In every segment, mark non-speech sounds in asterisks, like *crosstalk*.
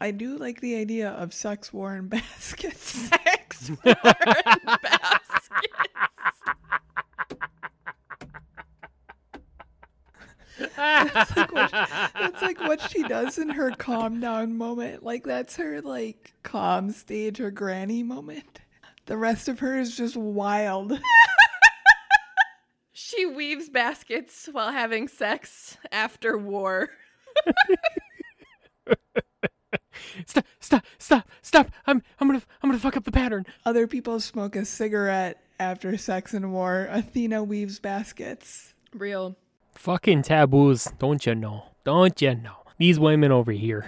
I do like the idea of sex worn *laughs* baskets. *laughs* Sex worn *laughs* baskets. That's like, what, that's like what she does in her calm down moment. Like that's her like calm stage or granny moment. The rest of her is just wild. She weaves baskets while having sex after war. Stop! Stop! Stop! Stop! I'm I'm gonna I'm gonna fuck up the pattern. Other people smoke a cigarette after sex and war. Athena weaves baskets. Real. Fucking taboos, don't you know? Don't you know? These women over here.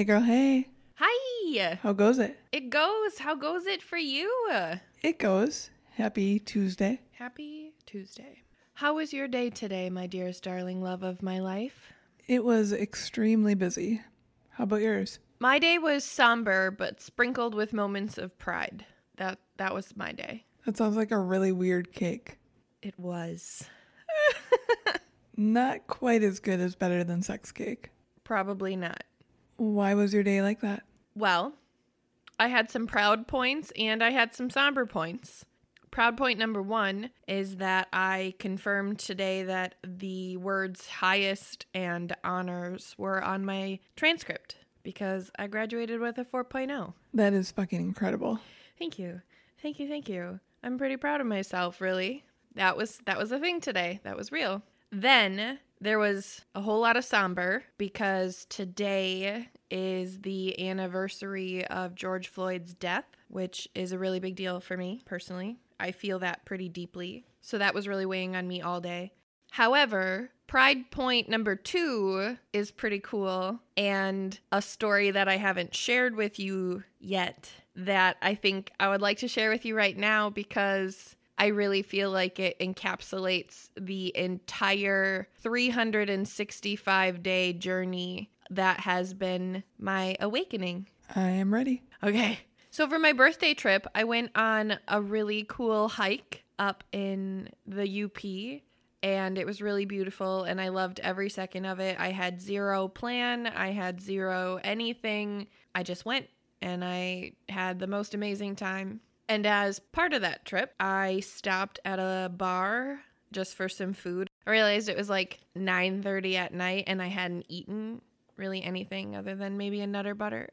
Hey girl, hey. Hi. How goes it? It goes. How goes it for you? It goes. Happy Tuesday. Happy Tuesday. How was your day today, my dearest darling love of my life? It was extremely busy. How about yours? My day was somber but sprinkled with moments of pride. That that was my day. That sounds like a really weird cake. It was. *laughs* Not quite as good as better than sex cake. Probably not. Why was your day like that? Well, I had some proud points and I had some somber points. Proud point number one is that I confirmed today that the words highest and honors were on my transcript because I graduated with a oh. 4.0. That is fucking incredible. Thank you. Thank you. Thank you. I'm pretty proud of myself, really. That was that was a thing today. That was real. Then there was a whole lot of somber because today is the anniversary of George Floyd's death, which is a really big deal for me personally. I feel that pretty deeply. So that was really weighing on me all day. However, Pride point number two is pretty cool and a story that I haven't shared with you yet that I think I would like to share with you right now because I really feel like it encapsulates the entire 365 day journey that has been my awakening. I am ready. Okay. So for my birthday trip, I went on a really cool hike up in the UP and it was really beautiful and I loved every second of it. I had zero plan, I had zero anything. I just went and I had the most amazing time. And as part of that trip, I stopped at a bar just for some food. I realized it was like 9:30 at night and I hadn't eaten really anything other than maybe a nutter butter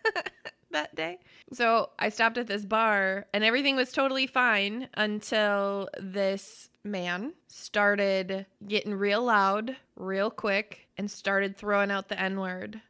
*laughs* that day. So I stopped at this bar and everything was totally fine until this man started getting real loud, real quick, and started throwing out the N word.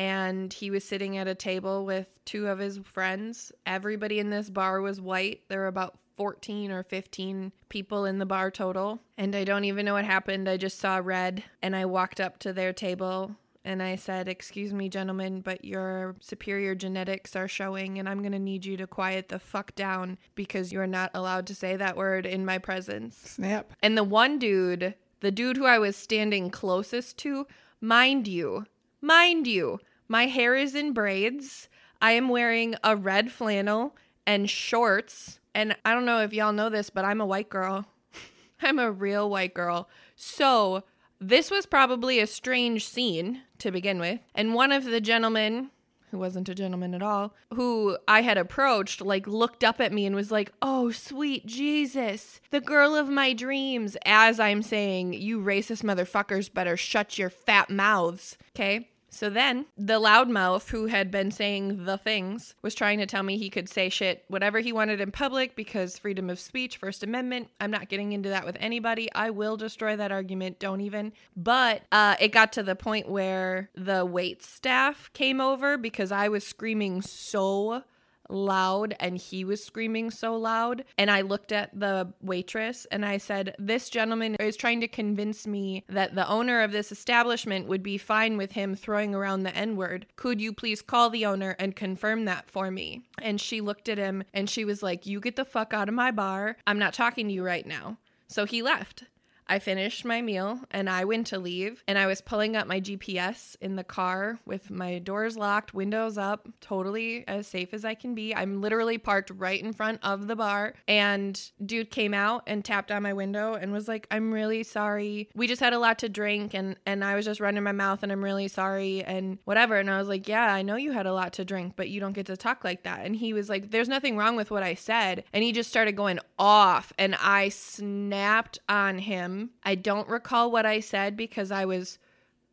And he was sitting at a table with two of his friends. Everybody in this bar was white. There were about 14 or 15 people in the bar total. And I don't even know what happened. I just saw red and I walked up to their table and I said, Excuse me, gentlemen, but your superior genetics are showing, and I'm going to need you to quiet the fuck down because you're not allowed to say that word in my presence. Snap. And the one dude, the dude who I was standing closest to, mind you, mind you, my hair is in braids. I am wearing a red flannel and shorts. And I don't know if y'all know this, but I'm a white girl. *laughs* I'm a real white girl. So this was probably a strange scene to begin with. And one of the gentlemen, who wasn't a gentleman at all, who I had approached, like looked up at me and was like, Oh, sweet Jesus, the girl of my dreams. As I'm saying, You racist motherfuckers better shut your fat mouths. Okay. So then the loudmouth who had been saying the things was trying to tell me he could say shit whatever he wanted in public because freedom of speech, First Amendment. I'm not getting into that with anybody. I will destroy that argument. Don't even. But uh, it got to the point where the wait staff came over because I was screaming so loud and he was screaming so loud. And I looked at the waitress and I said, This gentleman is trying to convince me that the owner of this establishment would be fine with him throwing around the N word. Could you please call the owner and confirm that for me? And she looked at him and she was like, You get the fuck out of my bar. I'm not talking to you right now. So he left. I finished my meal and I went to leave and I was pulling up my GPS in the car with my doors locked, windows up, totally as safe as I can be. I'm literally parked right in front of the bar and dude came out and tapped on my window and was like, "I'm really sorry. We just had a lot to drink and and I was just running my mouth and I'm really sorry and whatever." And I was like, "Yeah, I know you had a lot to drink, but you don't get to talk like that." And he was like, "There's nothing wrong with what I said." And he just started going off and I snapped on him I don't recall what I said because I was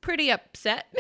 pretty upset.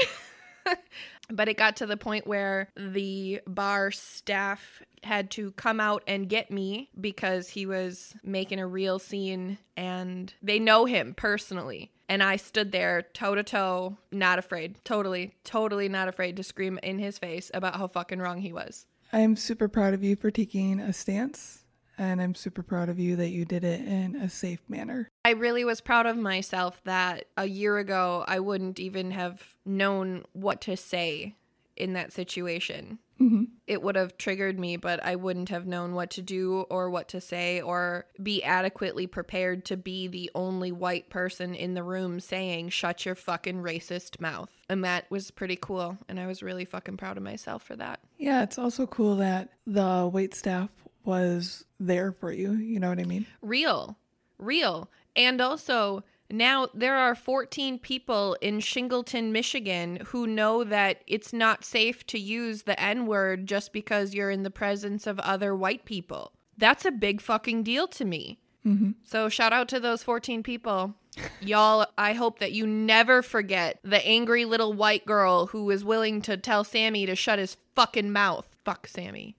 *laughs* but it got to the point where the bar staff had to come out and get me because he was making a real scene and they know him personally. And I stood there toe to toe, not afraid, totally, totally not afraid to scream in his face about how fucking wrong he was. I'm super proud of you for taking a stance, and I'm super proud of you that you did it in a safe manner. I really was proud of myself that a year ago I wouldn't even have known what to say in that situation. Mm-hmm. It would have triggered me, but I wouldn't have known what to do or what to say or be adequately prepared to be the only white person in the room saying, shut your fucking racist mouth. And that was pretty cool. And I was really fucking proud of myself for that. Yeah, it's also cool that the wait staff was there for you. You know what I mean? Real, real. And also, now there are 14 people in Shingleton, Michigan who know that it's not safe to use the N word just because you're in the presence of other white people. That's a big fucking deal to me. Mm-hmm. So, shout out to those 14 people. Y'all, I hope that you never forget the angry little white girl who was willing to tell Sammy to shut his fucking mouth. Fuck Sammy.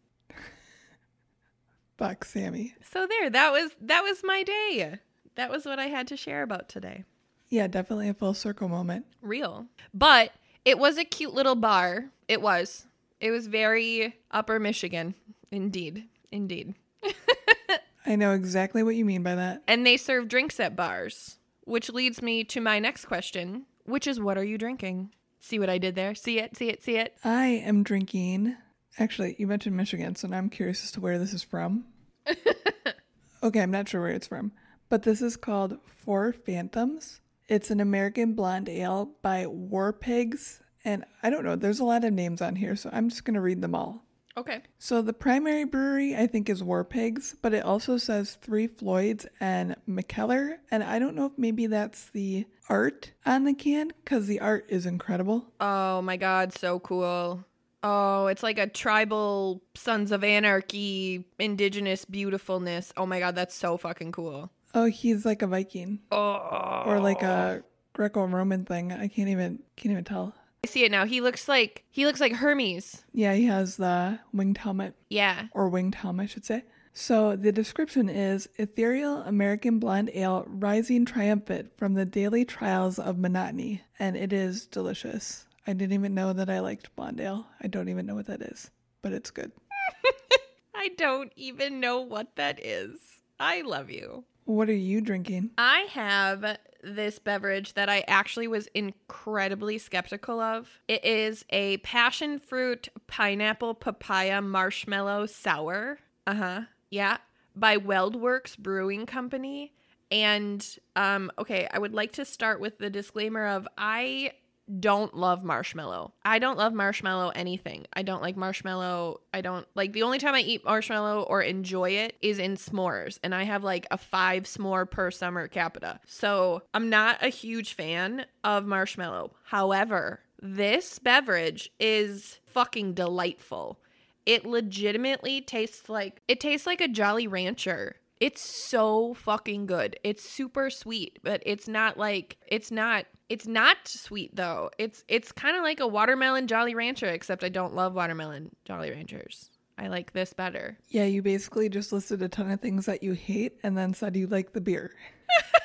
Fuck Sammy. So there, that was that was my day. That was what I had to share about today. Yeah, definitely a full circle moment. Real. But it was a cute little bar. It was. It was very upper Michigan. Indeed. Indeed. *laughs* I know exactly what you mean by that. And they serve drinks at bars, which leads me to my next question, which is what are you drinking? See what I did there? See it? See it? See it? I am drinking. Actually, you mentioned Michigan, so now I'm curious as to where this is from. *laughs* okay, I'm not sure where it's from, but this is called Four Phantoms. It's an American blonde ale by War Pigs, and I don't know, there's a lot of names on here, so I'm just going to read them all. Okay. So the primary brewery I think is War Pigs, but it also says Three Floyds and Mikkeller, and I don't know if maybe that's the art on the can because the art is incredible. Oh my god, so cool. Oh, it's like a tribal Sons of Anarchy, indigenous beautifulness. Oh my god, that's so fucking cool. Oh, he's like a Viking Oh. or like a oh. Greco-Roman thing. I can't even can't even tell. I see it now. He looks like he looks like Hermes. Yeah, he has the winged helmet Yeah. or winged helm, I should say. So the description is ethereal American blonde ale rising triumphant from the daily trials of monotony, and it is delicious. I didn't even know that I liked blonde ale. I don't even know what that is, but it's good. *laughs* I don't even know what that is. I love you. What are you drinking? I have this beverage that I actually was incredibly skeptical of. It is a passion fruit pineapple papaya marshmallow sour. Uh huh. Yeah. By WeldWerks Brewing Company. And um, okay, I would like to start with the disclaimer of I don't love marshmallow. I don't love marshmallow anything. I don't like marshmallow. I don't like the only time I eat marshmallow or enjoy it is in s'mores. And I have like a five s'more per summer capita. So I'm not a huge fan of marshmallow. However, this beverage is fucking delightful. It legitimately tastes like it tastes like a Jolly Rancher. It's so fucking good. It's super sweet, but it's not like it's not It's not sweet though. It's it's kind of like a watermelon Jolly Rancher, except I don't love watermelon Jolly Ranchers. I like this better. Yeah, you basically just listed a ton of things that you hate and then said you like the beer.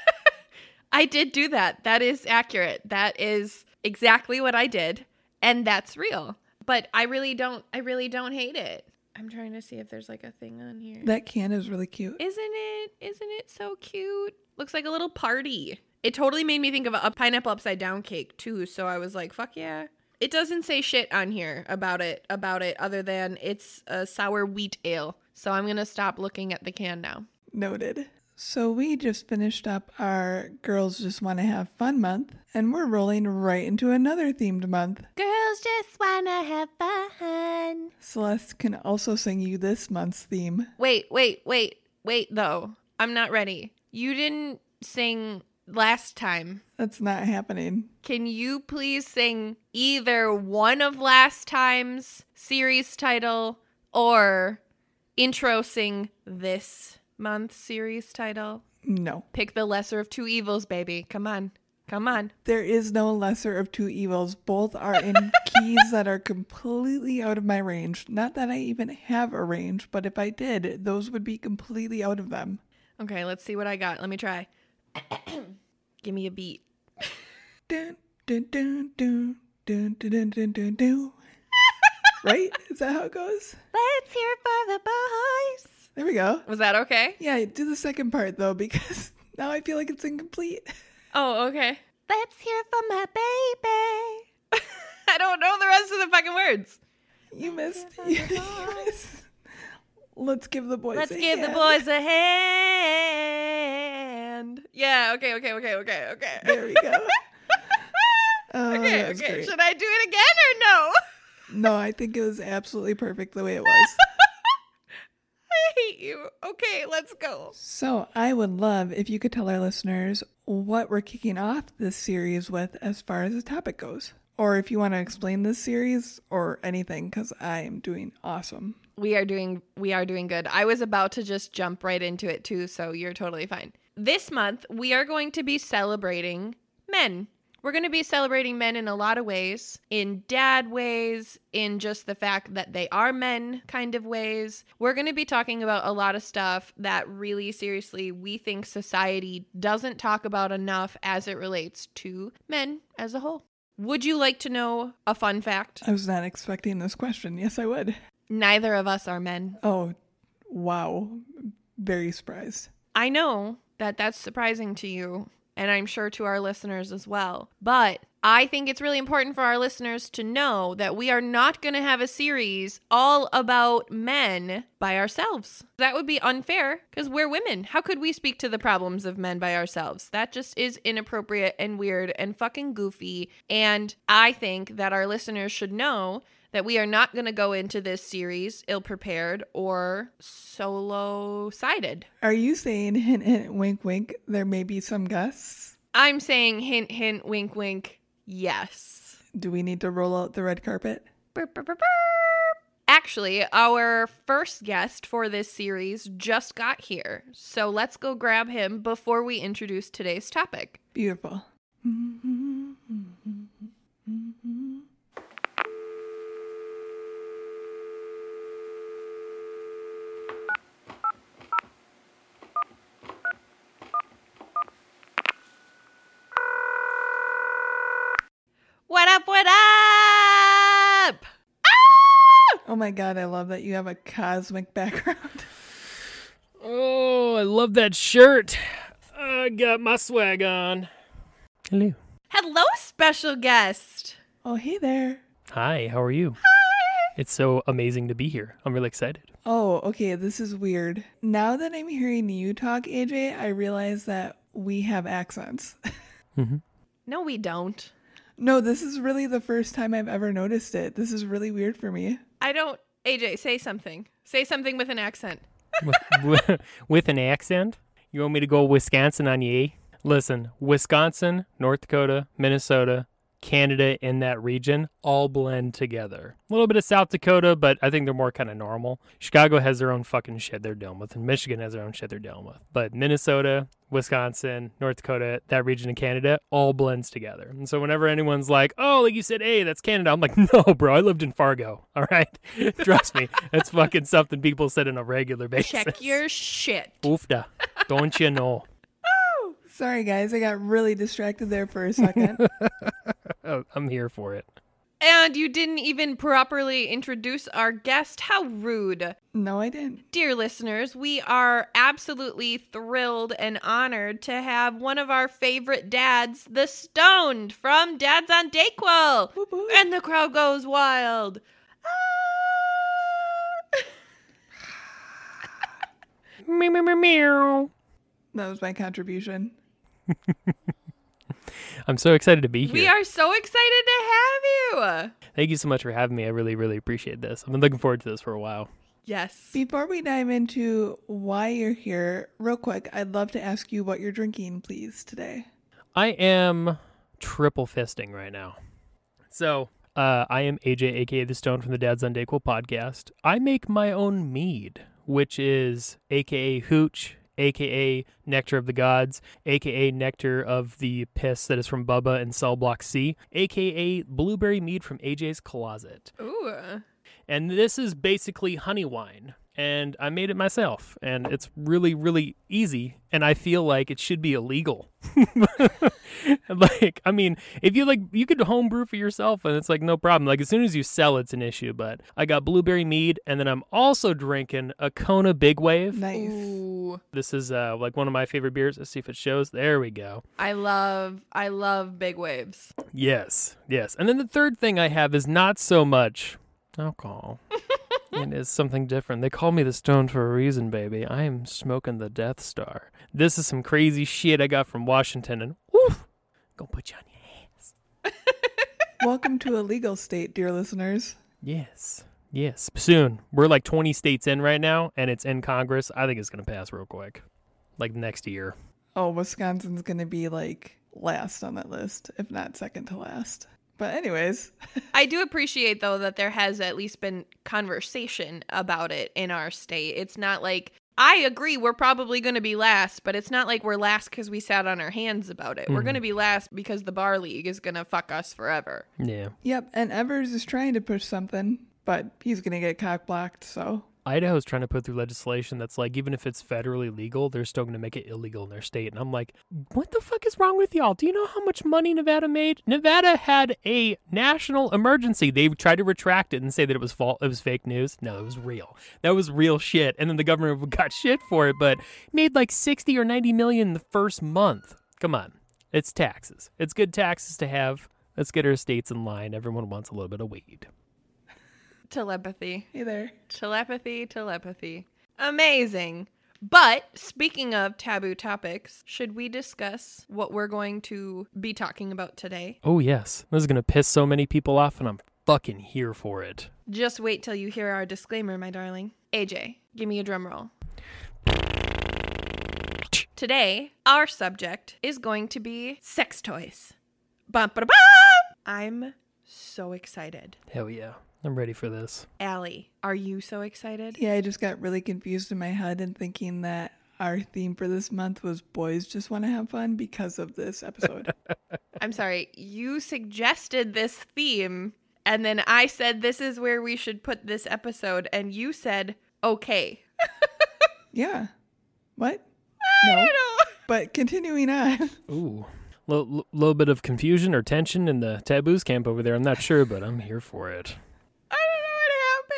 *laughs* I did do that. That is accurate. That is exactly what I did, and that's real. But I really don't. I really don't hate it. I'm trying to see if there's like a thing on here. That can is really cute. Isn't it? Isn't it so cute? Looks like a little party. It totally made me think of a, a pineapple upside down cake too. So I was like, fuck yeah. It doesn't say shit on here about it about it other than it's a sour wheat ale. So I'm gonna stop looking at the can now. Noted. So we just finished up our Girls Just Want to Have Fun month, and we're rolling right into another themed month. Girls just wanna have fun. Celeste can also sing you this month's theme. Wait, wait, wait, wait though. I'm not ready. You didn't sing last time. That's not happening. Can you please sing either one of last time's series title or intro sing this month's series title? No. Pick the lesser of two evils, baby. Come on. Come on. There is no lesser of two evils. Both are in *laughs* keys that are completely out of my range. Not that I even have a range, but if I did, those would be completely out of them. Okay, let's see what I got. Let me try. *coughs* Give me a beat. Dun, dun, dun, dun, dun, dun, dun, dun, dun, dun. right? Is that how it goes? Let's hear it for the boys. There we go. Was that okay? Yeah, do the second part though, because *laughs* now I feel like it's incomplete. Oh, okay. Let's hear it from my baby. *laughs* I don't know the rest of the fucking words. You missed. *laughs* You, missed. Let's give the boys. Let's a give the hand. boys a hand. Yeah, okay, okay, okay, okay, okay. There we go. *laughs* Oh, okay, okay. great. Should I do it again or no? No, I think it was absolutely perfect the way it was. *laughs* I hate you. Okay, let's go. So, I would love if you could tell our listeners what we're kicking off this series with as far as the topic goes. Or if you want to explain this series or anything, because I am doing awesome. We are doing we are doing good. I was about to just jump right into it too, so you're totally fine. This month we are going to be celebrating men. We're going to be celebrating men in a lot of ways, in dad ways, in just the fact that they are men kind of ways. We're going to be talking about a lot of stuff that really seriously we think society doesn't talk about enough as it relates to men as a whole. Would you like to know a fun fact? I was not expecting this question. Yes, I would. Neither of us are men. Oh, wow. Very surprised. I know that that's surprising to you, and I'm sure to our listeners as well. But I think it's really important for our listeners to know that we are not going to have a series all about men by ourselves. That would be unfair because we're women. How could we speak to the problems of men by ourselves? That just is inappropriate and weird and fucking goofy. And I think that our listeners should know that we are not going to go into this series ill prepared or solo sided. Are you saying hint, hint, wink, wink, there may be some guests? I'm saying hint, hint, wink, wink, yes. Do we need to roll out the red carpet? Burp, burp, burp. Actually, our first guest for this series just got here. So let's go grab him before we introduce today's topic. Beautiful. What *laughs* up, what up? Oh my god, I love that you have a cosmic background. *laughs* Oh, I love that shirt. I got my swag on. Hello. Hello, special guest. Oh, hey there. Hi, how are you? Hi. It's so amazing to be here. I'm really excited. Oh, okay, this is weird. Now that I'm hearing you talk, AJ, I realize that we have accents. *laughs* mm-hmm. No, we don't. no, this is really the first time I've ever noticed it. This is really weird for me. I don't. AJ, say something. Say something with an accent. *laughs* with, an accent? You want me to go Wisconsin on ye? Listen, Wisconsin, North Dakota, Minnesota, Canada, in that region all blend together. A little bit of South Dakota, but I think they're more kind of normal. Chicago has their own fucking shit they're dealing with, and Michigan has their own shit they're dealing with. But Minnesota, Wisconsin, North Dakota, that region of Canada all blends together. And so whenever anyone's like, oh, like you said, hey, that's Canada, I'm like, *laughs* no, bro, I lived in Fargo. *laughs* All right. Trust me, that's fucking something people said on a regular basis. Check your shit. Oofda. Don't you know? Sorry, guys, I got really distracted there for a second. *laughs* I'm here for it. And you didn't even properly introduce our guest. How rude. no, I didn't. Dear listeners, we are absolutely thrilled and honored to have one of our favorite dads, the Stoned from Dads on Dayquil. Whoop, whoop. And the crowd goes wild. Ah. *laughs* Meow, meow, meow, meow. That was my contribution. *laughs* I'm so excited to be here. We are so excited to have you. Thank you so much for having me. I really, really appreciate this. I've been looking forward to this for a while. Yes. Before we dive into why you're here, real quick, I'd love to ask you what you're drinking, please, today. I am triple fisting right now. So, uh, I am AJ, aka The Stone from the Dads on Dayquil podcast. I make my own mead, which is aka Hooch, aka Nectar of the Gods, aka Nectar of the Piss that is from Bubba and Cell Block C, aka Blueberry Mead from AJ's Closet. Ooh. And this is basically honey wine. And I made it myself. And it's really, really easy. And I feel like it should be illegal. *laughs* like, I mean, if you like, you could homebrew for yourself and it's like no problem. Like, as soon as you sell, it's an issue. But I got blueberry mead. And then I'm also drinking a Kona Big Wave. Nice. Ooh. This is uh, like one of my favorite beers. Let's see if it shows. There we go. I love I love big waves. Yes, yes. And then the third thing I have is not so much alcohol. *laughs* it is something different. They call me the Stone for a reason, baby. I am smoking the Death Star. This is some crazy shit I got from Washington, and woof, gonna put you on your ass. *laughs* Welcome to a legal state, dear listeners. Yes, yes. Soon. We're like 20 states in right now, and it's in Congress. I think it's gonna pass real quick, like next year. Oh, Wisconsin's going to be like last on that list, if not second to last. But, anyways, *laughs* I do appreciate though that there has at least been conversation about it in our state. It's not like I agree we're probably going to be last, but it's not like we're last cuz we sat on our hands about it. We're Mhm. going to be last because the bar league is going to fuck us forever. Yeah. yep. And Evers is trying to push something, but he's going to get cock blocked. So, Idaho's trying to put through legislation that's like, even if it's federally legal, they're still going to make it illegal in their state. And I'm like, what the fuck is wrong with y'all? Do you know how much money Nevada made? Nevada had a national emergency. They tried to retract it and say that it was fault, it was fake news. No, it was real. That was real shit. And then the government *laughs* got shit for it, but made like 60 or 90 million in the first month. Come on. It's taxes. It's good taxes to have. Let's get our states in line. Everyone wants a little bit of weed. Telepathy. hey there. Telepathy, telepathy. Amazing. But speaking of taboo topics, should we discuss what we're going to be talking about today? Oh, yes. This is going to piss so many people off, and I'm fucking here for it. Just wait till you hear our disclaimer, my darling. AJ, give me a drum roll. Today, our subject is going to be sex toys. Bum, ba, da, bum! I'm so excited. Hell yeah. I'm ready for this. Allie, are you so excited? Yeah, I just got really confused in my head and thinking that our theme for this month was boys just want to have fun because of this episode. *laughs* I'm sorry, you suggested this theme, and then I said this is where we should put this episode, and you said, okay. *laughs* yeah. What? No. But continuing on. *laughs* Ooh. Little, little bit of confusion or tension in the taboos camp over there. I'm not sure, but I'm here for it. I don't know what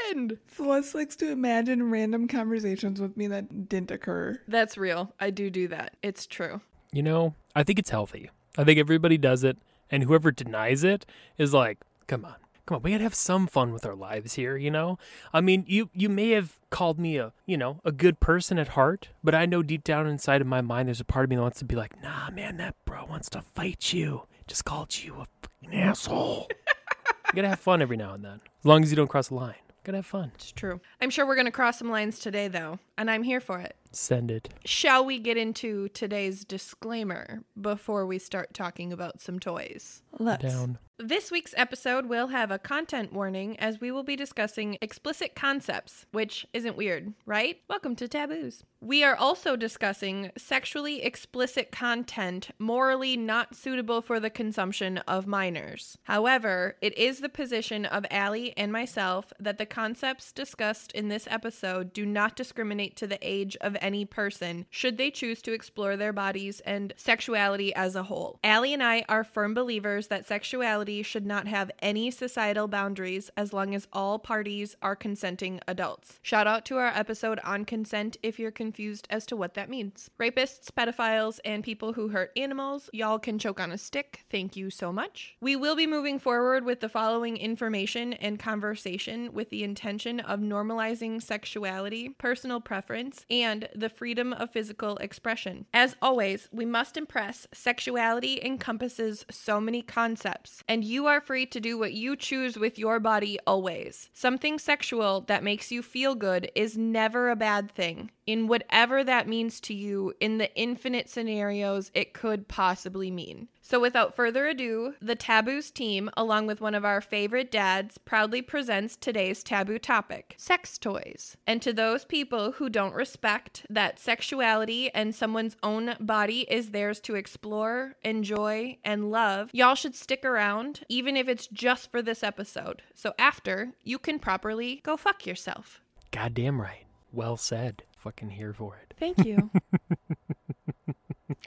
happened. Celeste likes to imagine random conversations with me that didn't occur. That's real. I do do that. It's true. You know, I think it's healthy. I think everybody does it, and whoever denies it is like, come on. Come on, we gotta have some fun with our lives here, you know? I mean, you you may have called me a, you know, a good person at heart, but I know deep down inside of my mind there's a part of me that wants to be like, nah, man, that bro wants to fight you. Just called you a fucking asshole. *laughs* you gotta have fun every now and then. As long as you don't cross the line. Gotta have fun. It's true. I'm sure we're going to cross some lines today, though, and I'm here for it. Send it. Shall we get into today's disclaimer before we start talking about some toys? Let's. Down. This week's episode will have a content warning as we will be discussing explicit concepts, which isn't weird, right? Welcome to Taboos. We are also discussing sexually explicit content morally not suitable for the consumption of minors. However, it is the position of Allie and myself that the concepts discussed in this episode do not discriminate to the age of any person should they choose to explore their bodies and sexuality as a whole. Allie and I are firm believers that sexuality should not have any societal boundaries as long as all parties are consenting adults. Shout out to our episode on consent if you're confused as to what that means. Rapists, pedophiles, and people who hurt animals, y'all can choke on a stick. Thank you so much. We will be moving forward with the following information and conversation with the intention of normalizing sexuality, personal preference, and the freedom of physical expression. As always, we must impress sexuality encompasses so many concepts, and you are free to do what you choose with your body always. Something sexual that makes you feel good is never a bad thing. In whatever that means to you, in the infinite scenarios it could possibly mean. So, without further ado, the Taboos team, along with one of our favorite dads, proudly presents today's taboo topic sex toys. And to those people who don't respect that sexuality and someone's own body is theirs to explore, enjoy, and love, y'all should stick around, even if it's just for this episode. So, after, you can properly go fuck yourself. Goddamn right. Well said. Fucking here for it. Thank you. *laughs*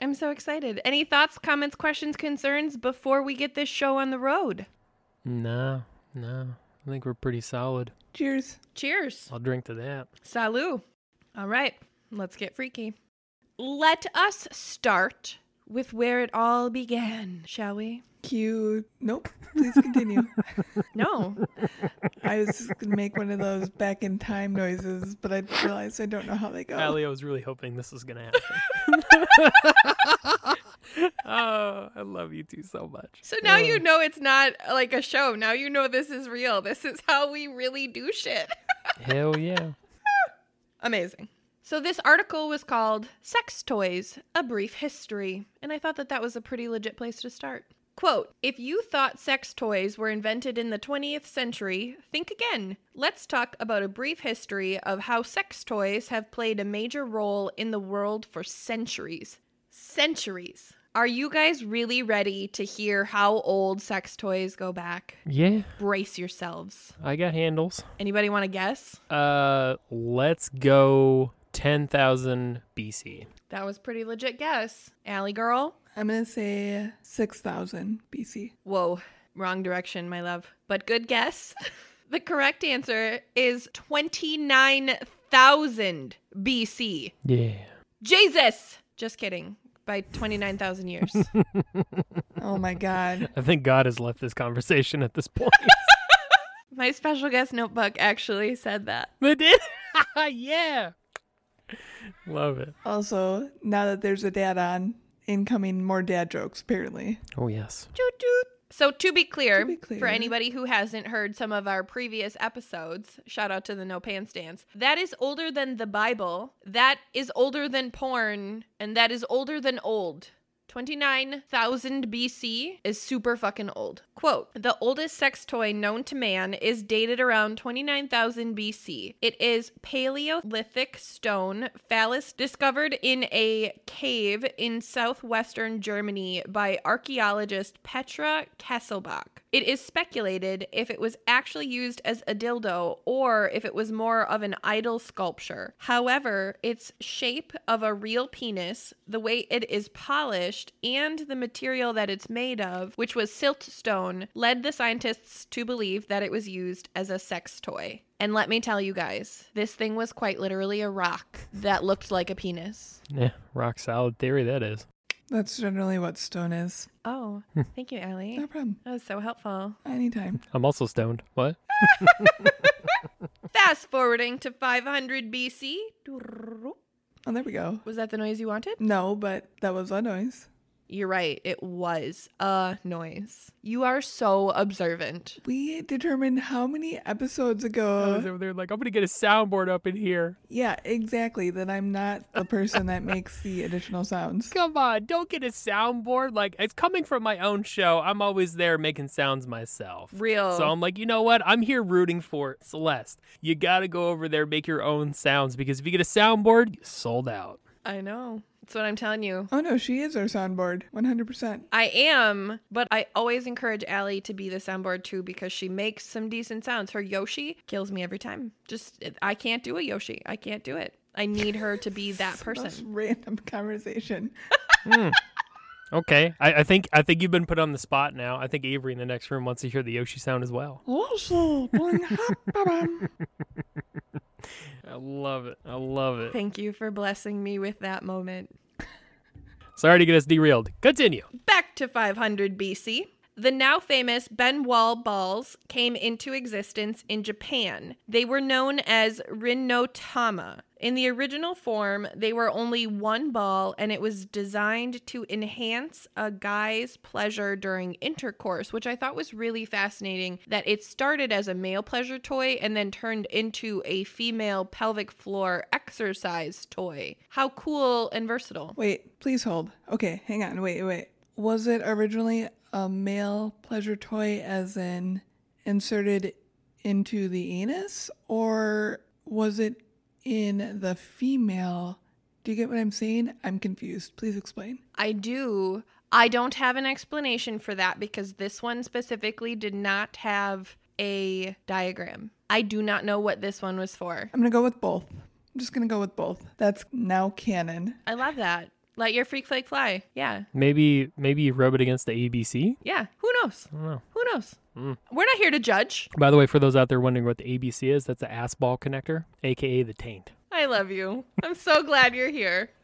I'm so excited. Any thoughts, comments, questions, concerns before we get this show on the road? No, no. I think we're pretty solid. Cheers. Cheers. I'll drink to that. Salut. All right, let's get freaky. Let us start with where it all began, shall we? Cue. Nope. Please continue. *laughs* No. I was just gonna make one of those back in time noises, but I realized I don't know how they go. Allie, I was really hoping this was gonna happen. *laughs* oh, I love you two so much. So now you Oh. know it's not like a show. Now you know this is real. This is how we really do shit. Hell yeah. *laughs* Amazing. So this article was called Sex Toys: A Brief History, and I thought that that was a pretty legit place to start. Quote, if you thought sex toys were invented in the 20th century, think again. Let's talk about a brief history of how sex toys have played a major role in the world for centuries. Centuries. Are you guys really ready to hear how old sex toys go back? Yeah, Brace yourselves. I got handles. Anybody want to guess? Uh, let's go 10,000 BC. That was pretty legit guess. Alley girl? I'm gonna say six thousand BC. Whoa, wrong direction, my love. But good guess. *laughs* the correct answer is 29,000 BC. Yeah. Jesus! Just kidding. By 29,000 years. *laughs* Oh my god. I think God has left this conversation at this *laughs* point. my special guest notebook actually said that. It did? yeah. Love it. Also, now that there's a dad on, incoming more dad jokes apparently. Oh, yes. Toot toot. So to be clear, To be clear. for anybody who hasn't heard some of our previous episodes, shout out to the No Pants Dance. That is older than the Bible. That is older than porn, and that is older than old. 29,000 BC is super fucking old. Quote The oldest sex toy known to man is dated around 29,000 BC. It is Paleolithic stone phallus discovered in a cave in southwestern Germany by archaeologist Petra Kieselbach. It is speculated if it was actually used as a dildo or if it was more of an idol sculpture. However, its shape of a real penis, the way it is polished, and the material that it's made of, which was siltstone, led the scientists to believe that it was used as a sex toy. And let me tell you guys, this thing was quite literally a rock that looked like a penis. Yeah, rock solid theory that is. That's generally what stone is. Oh, hmm. thank you, Allie. No problem. That was so helpful. Anytime. *laughs* I'm also stoned. What? *laughs* Fast forwarding to 500 BC. Oh, there we go. Was that the noise you wanted? No, but that was a noise. You're right. It was a noise. You are so observant. We determined how many episodes I ago. was over there like, I'm gonna get a soundboard up in here. Yeah, exactly. That I'm not the person that makes the additional sounds. *laughs* Come on, don't get a soundboard. Like it's coming from my own show. I'm always there making sounds myself. Real. So I'm like, you know what? I'm here rooting for Celeste. You gotta go over there, make your own sounds because if you get a soundboard, you sold out. I know. That's what I'm telling you. Oh no, she is our soundboard. 100%. I am, but I always encourage Allie to be the soundboard too because she makes some decent sounds. Her Yoshi kills me every time. Just, I can't do a Yoshi. I can't do it. I need her to be *laughs* that Most person. random conversation. Hmm. *laughs* Okay, I, I think I think you've been put on the spot now. I think Avery in the next room wants to hear the Yoshi sound as well. *laughs* I love it. I love it. Thank you for blessing me with that moment. Sorry to get us derailed. Continue. Back to 500 BC. The now famous Ben Wa balls came into existence in Japan. They were known as Rinnotama. In the original form, they were only one ball and it was designed to enhance a guy's pleasure during intercourse, which I thought was really fascinating that it started as a male pleasure toy and then turned into a female pelvic floor exercise toy. How cool and versatile. Wait, please hold. Okay, hang on. Wait, wait. Was it originally a male pleasure toy, as in inserted into the anus, or was it in the female? Do you get what I'm saying? I'm confused. Please explain. I do. I don't have an explanation for that because this one specifically did not have a diagram. I do not know what this one was for. I'm gonna go with both. I'm just gonna go with both. That's now canon. I love that. Let your freak flag fly. Yeah. Maybe maybe you rub it against the ABC. Yeah. Who knows? I don't know. Who knows? Hmm. We're not here to judge. By the way, for those out there wondering what the ABC is, that's the ass ball connector, aka the taint. I love you. I'm so glad you're here. *laughs*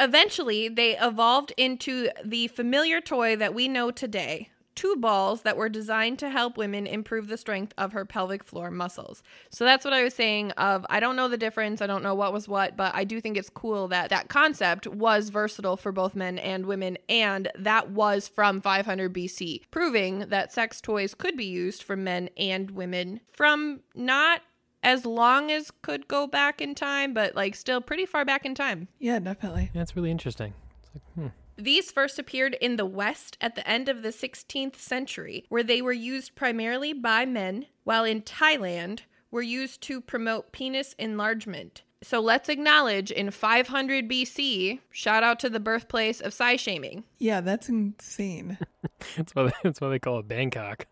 Eventually, they evolved into the familiar toy that we know today. Two balls that were designed to help women improve the strength of her pelvic floor muscles. So that's what I was saying of I don't know the difference, I don't know what was what, but I do think it's cool that that concept was versatile for both men and women and that was from 500 BC, proving that sex toys could be used for men and women from not as long as could go back in time, but like still pretty far back in time. Yeah, definitely. Yeah, it's really interesting. It's like, hmm. These first appeared in the West at the end of the 16th century, where they were used primarily by men, while in Thailand were used to promote penis enlargement. So let's acknowledge in 500 BC, shout out to the birthplace of size shaming. Yeah, that's insane. *laughs* That's why they, that's why they call it Bangkok.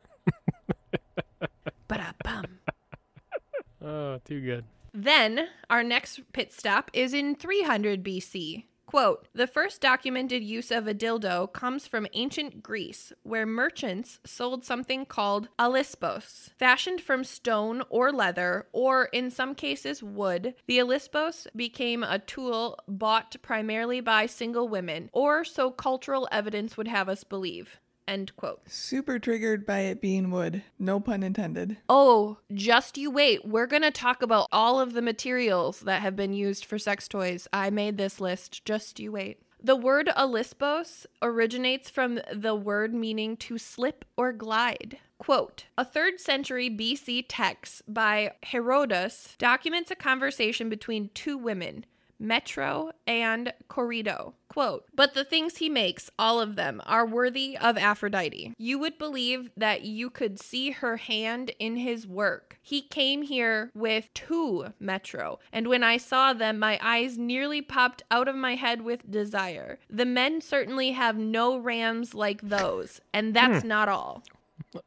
Ba-da-bum. *laughs* Oh, too good. Then, our next pit stop is in 300 BC. Quote, the first documented use of a dildo comes from ancient Greece, where merchants sold something called olisbos. Fashioned from stone or leather, or in some cases wood, the olisbos became a tool bought primarily by single women, or so cultural evidence would have us believe. End quote. Super triggered by it being wood. No pun intended. Oh, just you wait. We're going to talk about all of the materials that have been used for sex toys. I made this list. Just you wait. The word olisbos originates from the word meaning to slip or glide. Quote A third century BC text by Herodotus documents a conversation between two women. Metro and Koritto. Quote, but the things he makes, all of them, are worthy of Aphrodite. You would believe that you could see her hand in his work. He came here with two Metro, and when I saw them, my eyes nearly popped out of my head with desire. The men certainly have no rams like those, and that's hmm. not all. *laughs*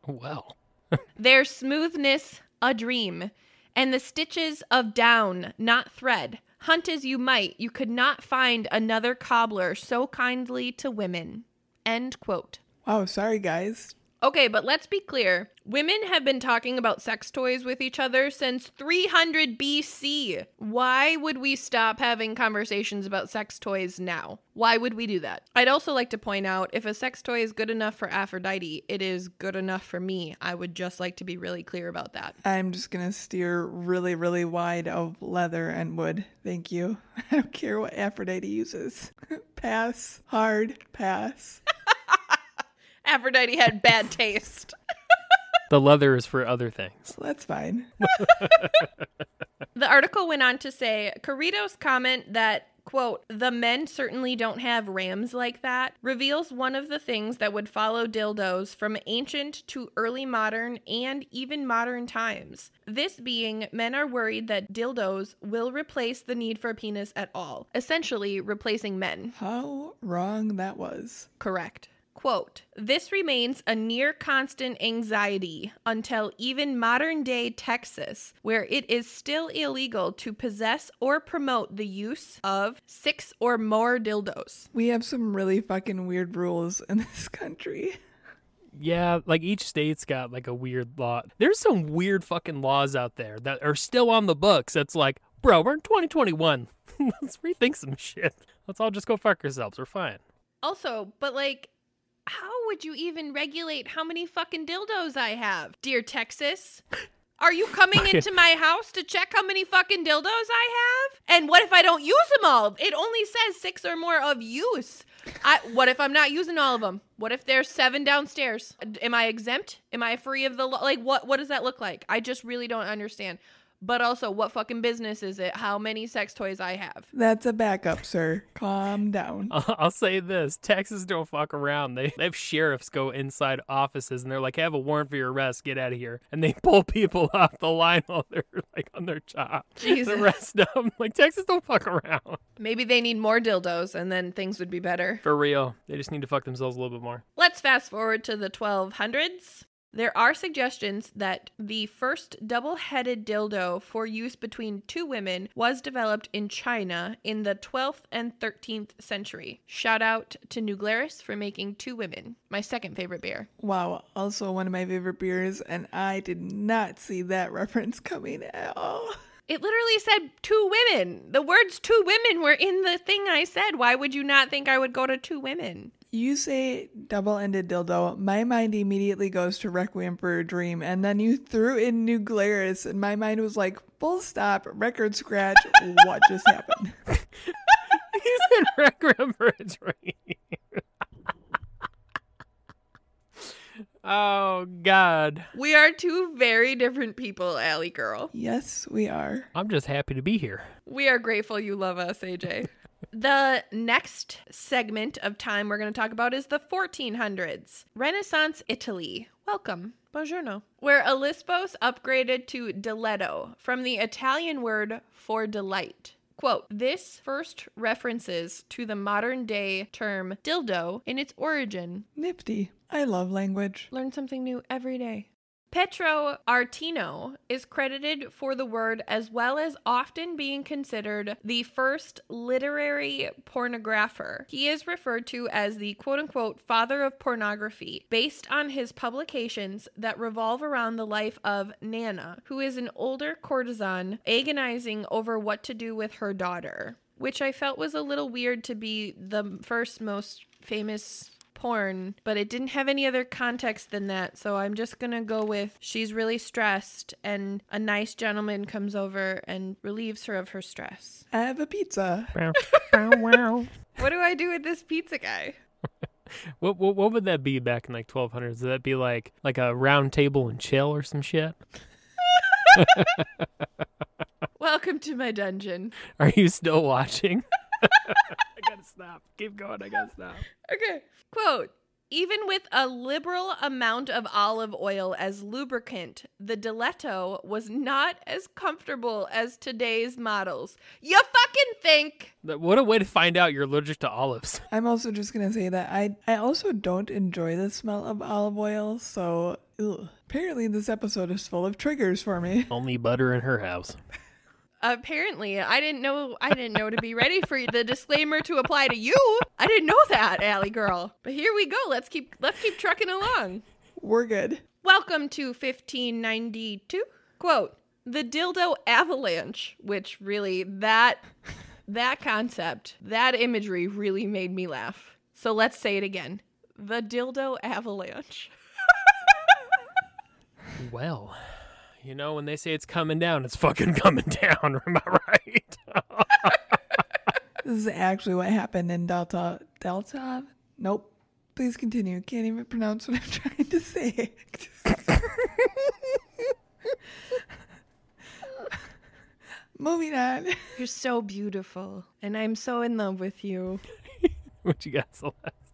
Well, *laughs* Their smoothness, a dream, and the stitches of down, not thread. Hunt as you might, you could not find another cobbler so kindly to women. End quote. Wow, sorry guys. Okay, but let's be clear. Women have been talking about sex toys with each other since 300 BC. Why would we stop having conversations about sex toys now? Why would we do that? I'd also like to point out if a sex toy is good enough for Aphrodite, it is good enough for me. I would just like to be really clear about that. I'm just gonna steer really, really wide of leather and wood. Thank you. *laughs* I don't care what Aphrodite uses. *laughs* pass. Hard pass. *laughs* Aphrodite had bad taste. *laughs* The leather is for other things. That's fine. *laughs* The article went on to say Carito's comment that, quote, the men certainly don't have rams like that reveals one of the things that would follow dildos from ancient to early modern and even modern times. This being, men are worried that dildos will replace the need for a penis at all, essentially replacing men. How wrong that was. Correct. Quote, this remains a near constant anxiety until even modern day Texas, where it is still illegal to possess or promote the use of six or more dildos. We have some really fucking weird rules in *laughs* this country. Yeah, like each state's got like a weird law. There's some weird fucking laws out there that are still on the books. That's like, bro, we're in 2021. *laughs* Let's rethink some shit. Let's all just go fuck ourselves. We're fine. Also, but like, how would you even regulate how many fucking dildos I have? Dear Texas, are you coming *laughs* into my house to check how many fucking dildos I have? And what if I don't use them all? It only says six or more of use. I, what if I'm not using all of them? What if there's seven downstairs? Am I exempt? Am I free of the law? Like, what, what does that look like? I just really don't understand. But also, what fucking business is it? How many sex toys I have? That's a backup, sir. Calm down. I'll *laughs* I'll say this: Texas don't fuck around. They, they have sheriffs go inside offices and they're like, "Have a warrant for your arrest. Get out of here." And they *laughs* pull people off the line while they're like on their job. Jesus. Arrest them. Like Texas don't fuck around. Maybe they need more dildos and then things would be better. For real, they just need to fuck themselves a little bit more. Let's fast forward to the 1200s. There are suggestions that the first double headed dildo for use between two women was developed in China in the 12th and 13th century. Shout out to New for making two women, my second favorite beer. Wow, also one of my favorite beers, and I did not see that *laughs* reference coming at all. It literally said two women. The words two women were in the thing I said. Why would you not think I would go to two women? You say double ended dildo, my mind immediately goes to Requiem for a Dream, and then you threw in New Glarus, and my mind was like, full stop, record scratch, what just happened? *laughs* He's in Requiem for a Dream. *laughs* oh God, We are two very different people, Allie girl. Yes, we are. I'm just happy to be here. We are grateful you love us, AJ. *laughs* the next segment of time we're going to talk about is the 1400s. Renaissance Italy. Welcome. Buongiorno. Where olisbos upgraded to diletto from the Italian word for delight. Quote, this first references to the modern day term dildo in its origin. Nifty. I love language. Learn something new every day. Pietro Aretino is credited for the word as well as often being considered the first literary pornographer. He is referred to as the quote unquote father of pornography based on his publications that revolve around the life of Nana, who is an older courtesan agonizing over what to do with her daughter, which I felt was a little weird to be the first most famous porn, but it didn't have any other context than that. So I'm just gonna go with she's really stressed, and a nice gentleman comes over and relieves her of her stress. I have a pizza. Bow, bow, wow. *laughs* What do I do with this pizza guy? *laughs* What, what what would that be back in like 1200s? Would that be like like a round table and chill or some shit? *laughs* Welcome to my dungeon. Are you still watching? I. Keep going. I gotta stop. *laughs* Okay. Quote Even with a liberal amount of olive oil as lubricant, the Diletto was not as comfortable as today's models. You fucking think? That- What a way to find out you're allergic to olives. *laughs* I'm also just gonna say that I I also don't enjoy the smell of olive oil, so ugh. apparently this episode is full of triggers for me. Only butter in her house. Apparently, I didn't know. I didn't know to be ready for the disclaimer to apply to you. I didn't know that, Allie girl. But here we go. Let's keep let's keep trucking along. We're good. Welcome to 1592. Quote, the dildo avalanche, which really that that concept, that imagery really made me laugh. So let's say it again. The dildo avalanche. *laughs* Well, you know, when they say it's coming down, it's fucking *laughs* coming down. *laughs* Am I right? *laughs* This is actually what happened in Delta. Delta? Nope. Please continue. Can't even pronounce what I'm trying to say. Moving on. You're so beautiful, and I'm so in love with you. what you got, Celeste?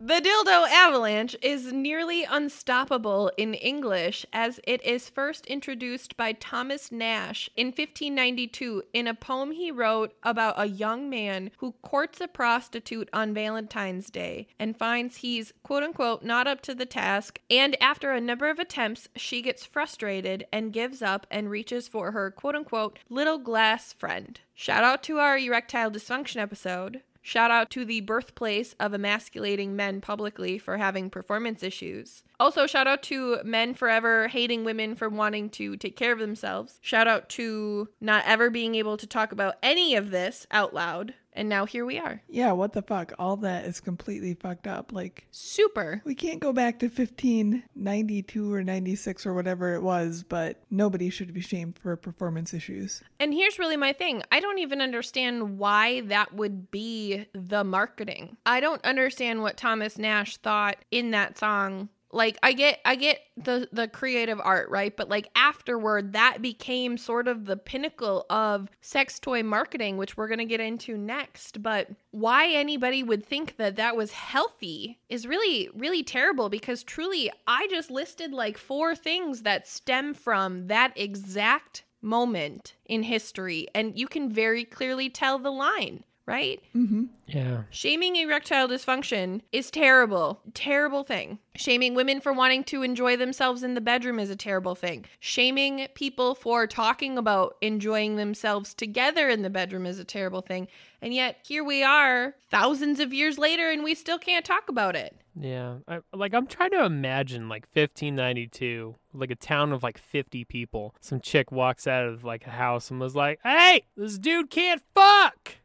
The dildo avalanche is nearly unstoppable in English as it is first introduced by Thomas Nashe in 1592 in a poem he wrote about a young man who courts a prostitute on Valentine's Day and finds he's quote unquote not up to the task. And after a number of attempts, she gets frustrated and gives up and reaches for her quote unquote little glass friend. Shout out to our erectile dysfunction episode. Shout out to the birthplace of emasculating men publicly for having performance issues. Also, shout out to men forever hating women for wanting to take care of themselves. Shout out to not ever being able to talk about any of this out loud. And now here we are. Yeah, what the fuck? All that is completely fucked up. Like, Super. we can't go back to 1592 or 96 or whatever it was, but nobody should be shamed for performance issues. And here's really my thing I don't even understand why that would be the marketing. I don't understand what Thomas Nashe thought in that song like i get i get the the creative art right? But like afterward that became sort of the pinnacle of sex toy marketing which we're going to get into next. But why anybody would think that that was healthy is really really terrible because truly i just listed like four things that stem from that exact moment in history. And you can very clearly tell the line right Mm-hmm. Yeah. Shaming erectile dysfunction is terrible. Terrible thing. Shaming women for wanting to enjoy themselves in the bedroom is a terrible thing. Shaming people for talking about enjoying themselves together in the bedroom is a terrible thing. And yet, here we are, thousands of years later, and we still can't talk about it. Yeah. I, like, I'm trying to imagine, like, 1592, like a town of like 50 people. Some chick walks out of like a house and was like, hey, this dude can't fuck.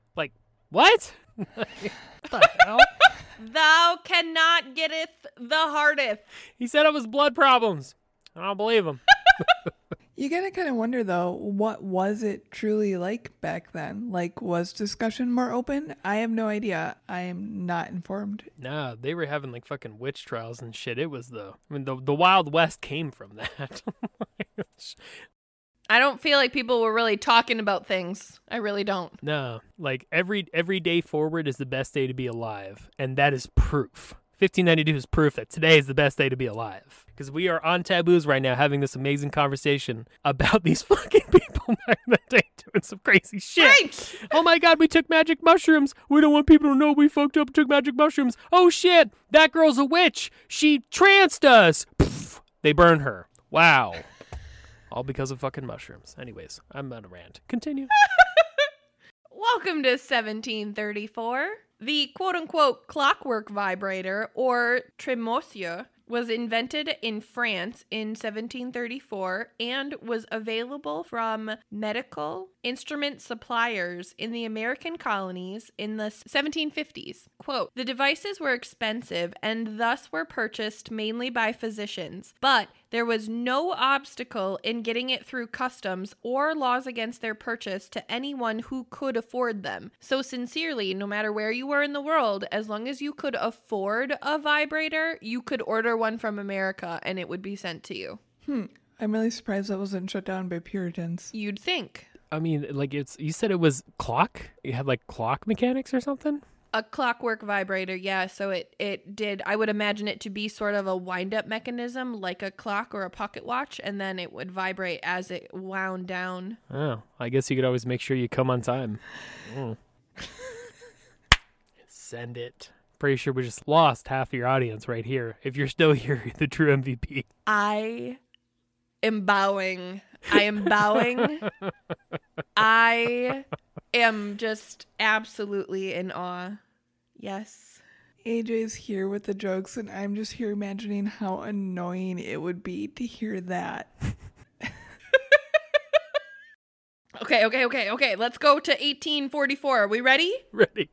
Like, what? *laughs* what the hell? Thou cannot getteth the hardeth. He said it was blood problems. I don't believe him. *laughs* You gotta kind of wonder though, what was it truly like back then? Like, was discussion more open? I have no idea. I am not informed. Nah, they were having like fucking witch trials and shit. It was the, I mean, the, the Wild West came from that. *laughs* Oh I don't feel like people were really talking about things. I really don't. no, like every every day forward is the best day to be alive, and that is proof. 1592 is proof that today is the best day to be alive because we are on taboos right now having this amazing conversation about *laughs* these fucking people back in the day doing some crazy shit. Right. Oh my god, we took magic mushrooms. We don't want people to know we fucked up and took magic mushrooms. Oh shit, that girl's a witch. She tranced us. They burn her. Wow. All because of fucking mushrooms. Anyways, I'm on a rant. Continue. *laughs* Welcome to 1734. The quote unquote clockwork vibrator, or tremoussoir, was invented in France in 1734 and was available from medical instrument suppliers in the American colonies in the 1750s. Quote The devices were expensive and thus were purchased mainly by physicians, but there was no obstacle in getting it through customs or laws against their purchase to anyone who could afford them. So, sincerely, no matter where you were in the world, as long as you could afford a vibrator, you could order one from America and it would be sent to you. Hmm. I'm really surprised that wasn't shut down by Puritans. You'd think. I mean, like it's you said it was clock? You had like clock mechanics or something? A clockwork vibrator, yeah. So it it did. I would imagine it to be sort of a wind up mechanism, like a clock or a pocket watch, and then it would vibrate as it wound down. Oh, I guess you could always make sure you come on time. Mm. Send it. Pretty sure we just lost half your audience right here. If you're still *laughs* here, you're the true MVP. I am bowing. I am bowing. I am just absolutely in awe. Yes. AJ's here with the jokes, and I'm just here imagining how annoying it would be to hear that. Okay, okay, okay, okay. Let's go to 1844. Are we ready? Ready?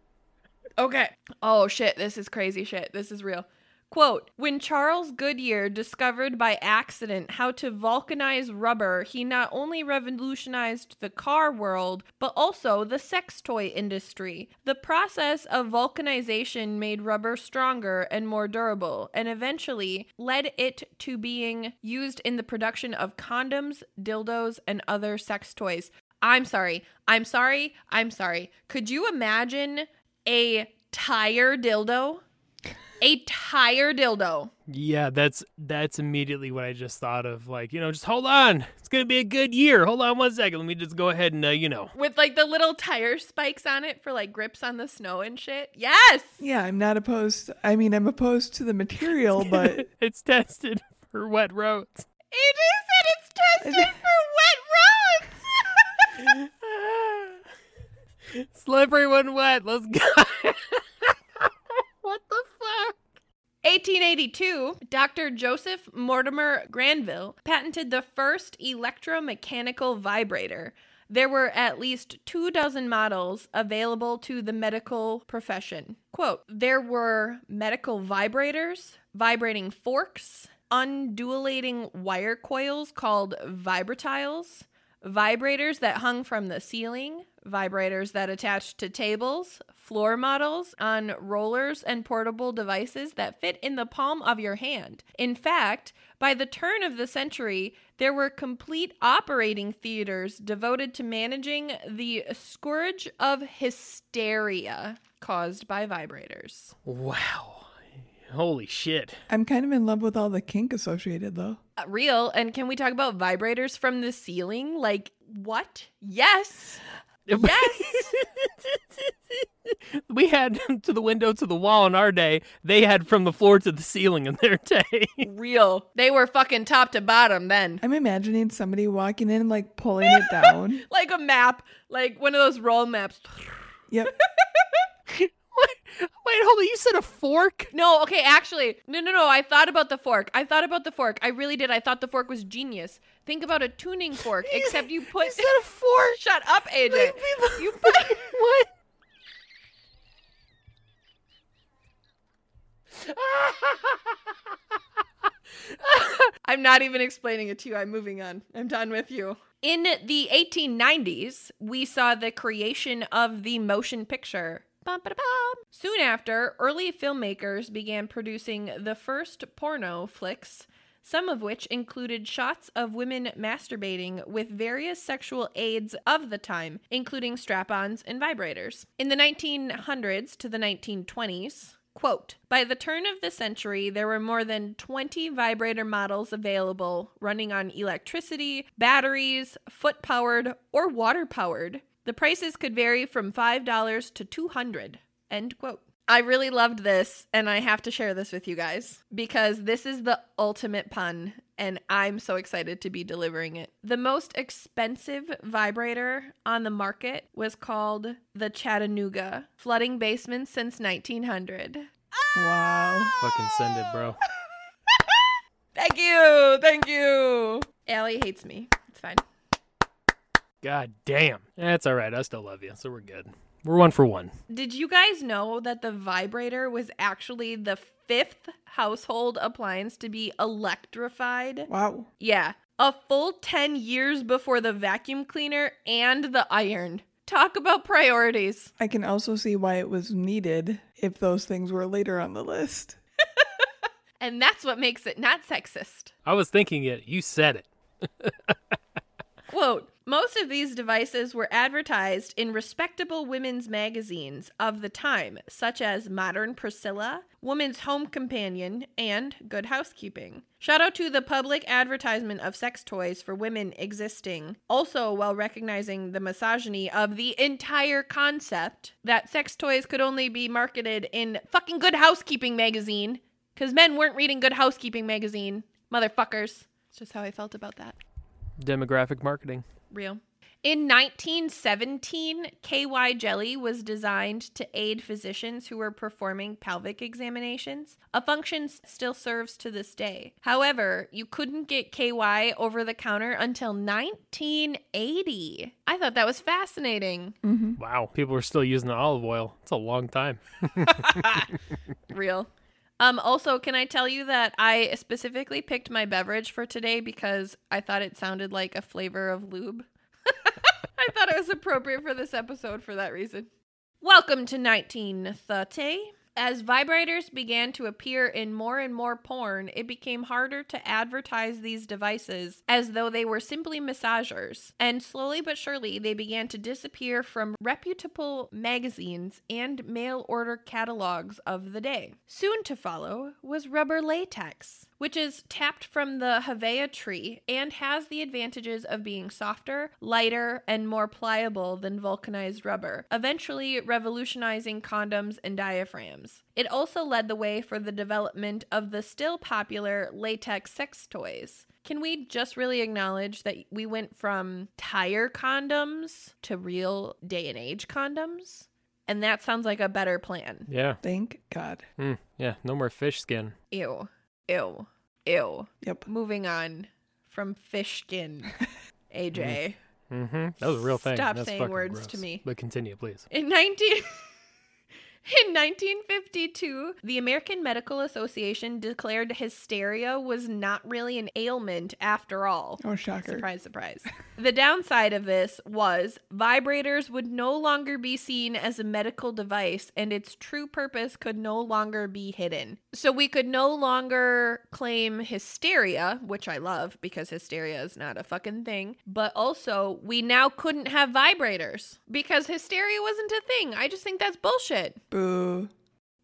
Okay. Oh shit, this is crazy shit. This is real. Quote When Charles Goodyear discovered by accident how to vulcanize rubber, he not only revolutionized the car world, but also the sex toy industry. The process of vulcanization made rubber stronger and more durable, and eventually led it to being used in the production of condoms, dildos, and other sex toys. I'm sorry. I'm sorry. I'm sorry. Could you imagine a tire dildo? A tire dildo. Yeah, that's that's immediately what I just thought of. Like, you know, just hold on. It's gonna be a good year. Hold on one second. Let me just go ahead and, uh, you know. With like the little tire spikes on it for like grips on the snow and shit. Yes. Yeah, I'm not opposed. I mean, I'm opposed to the material, *laughs* but it's tested for wet roads. It is, said it's tested *laughs* for wet roads. *laughs* Slippery when wet. Let's go. what the fuck? 1882, Dr. Joseph Mortimer Granville patented the first electromechanical vibrator. There were at least two dozen models available to the medical profession. Quote There were medical vibrators, vibrating forks, undulating wire coils called vibratiles, vibrators that hung from the ceiling, vibrators that attached to tables, floor models on rollers, and portable devices that fit in the palm of your hand. In fact, by the turn of the century, there were complete operating theaters devoted to managing the scourge of hysteria caused by vibrators. Wow. Holy shit. I'm kind of in love with all the kink associated, though. Real. And can we talk about vibrators from the ceiling? Like, what? Yes. *laughs* Yes. *laughs* we had to the window to the wall in our day. They had from the floor to the ceiling in their day. *laughs* Real. They were fucking top to bottom then. I'm imagining somebody walking in, like pulling it down. like a map, like one of those roll maps. Yep. Wait, hold on. You said a fork? No, okay, actually, no, no, no. I thought about the fork. I thought about the fork. I really did. I thought the fork was genius. Think about a tuning fork, *laughs* except you put. You said a fork? *laughs* Shut up, AJ. Me the- You put. *laughs* what? I'm not even explaining it to you. I'm moving on. I'm done with you. In the 1890s, we saw the creation of the motion picture. Soon after, early filmmakers began producing the first porno flicks, some of which included shots of women masturbating with various sexual aids of the time, including strap ons and vibrators. In the 1900s to the 1920s, Quote By the turn of the century, there were more than 20 vibrator models available running on electricity, batteries, foot powered, or water powered. The prices could vary from $5 to 200 End quote. I really loved this, and I have to share this with you guys because this is the ultimate pun, and I'm so excited to be delivering it. The most expensive vibrator on the market was called the Chattanooga, flooding basements since 1900. Wow. Fucking send it, bro. *laughs* Thank you, thank you. Allie hates me. It's fine. God damn. That's all right. I still love you, so we're good. We're one for one. Did you guys know that the vibrator was actually the fifth household appliance to be electrified? Wow. Yeah, a full 10 years before the vacuum cleaner and the iron. Talk about priorities. I can also see why it was needed if those things were later on the list. *laughs* And that's what makes it not sexist. I was thinking it. You said it. *laughs* Quote Most of these devices were advertised in respectable women's magazines of the time, such as Modern Priscilla, Woman's Home Companion, and Good Housekeeping. Shout out to the public advertisement of sex toys for women existing, also while recognizing the misogyny of the entire concept that sex toys could only be marketed in fucking Good Housekeeping magazine, because men weren't reading Good Housekeeping magazine. Motherfuckers. It's just how I felt about that Demographic marketing. real. In 1917, KY jelly was designed to aid physicians who were performing pelvic examinations, a function still serves to this day. However, you couldn't get KY over the counter until 1980. I thought that was fascinating. Mm-hmm. Wow, people are still using the olive oil. It's a long time. *laughs* Real. Um, also, can I tell you that I specifically picked my beverage for today because I thought it sounded like a flavor of lube? *laughs* I thought it was appropriate for this episode for that reason. Welcome to 1930. As vibrators began to appear in more and more porn, it became harder to advertise these devices as though they were simply massagers. And slowly but surely, they began to disappear from reputable magazines and mail order catalogs of the day. Soon to follow was rubber latex, which is tapped from the Hevea tree and has the advantages of being softer, lighter, and more pliable than vulcanized rubber, eventually revolutionizing condoms and diaphragms. It also led the way for the development of the still popular latex sex toys. Can we just really acknowledge that we went from tire condoms to real day and age condoms? And that sounds like a better plan. Yeah. Thank God. Mm, yeah. No more fish skin. Ew. Ew. Ew. Yep. Moving on from fish skin. AJ. Mm-hmm. That was a real thing. Stop That's saying words gross. to me. But continue, please. In 19 In 1952, the American Medical Association declared hysteria was not really an ailment after all. Oh, shocker. Surprise, surprise. *laughs* the downside of this was vibrators would no longer be seen as a medical device and its true purpose could no longer be hidden. So we could no longer claim hysteria, which I love because hysteria is not a fucking thing, but also we now couldn't have vibrators because hysteria wasn't a thing. I just think that's bullshit. Boo.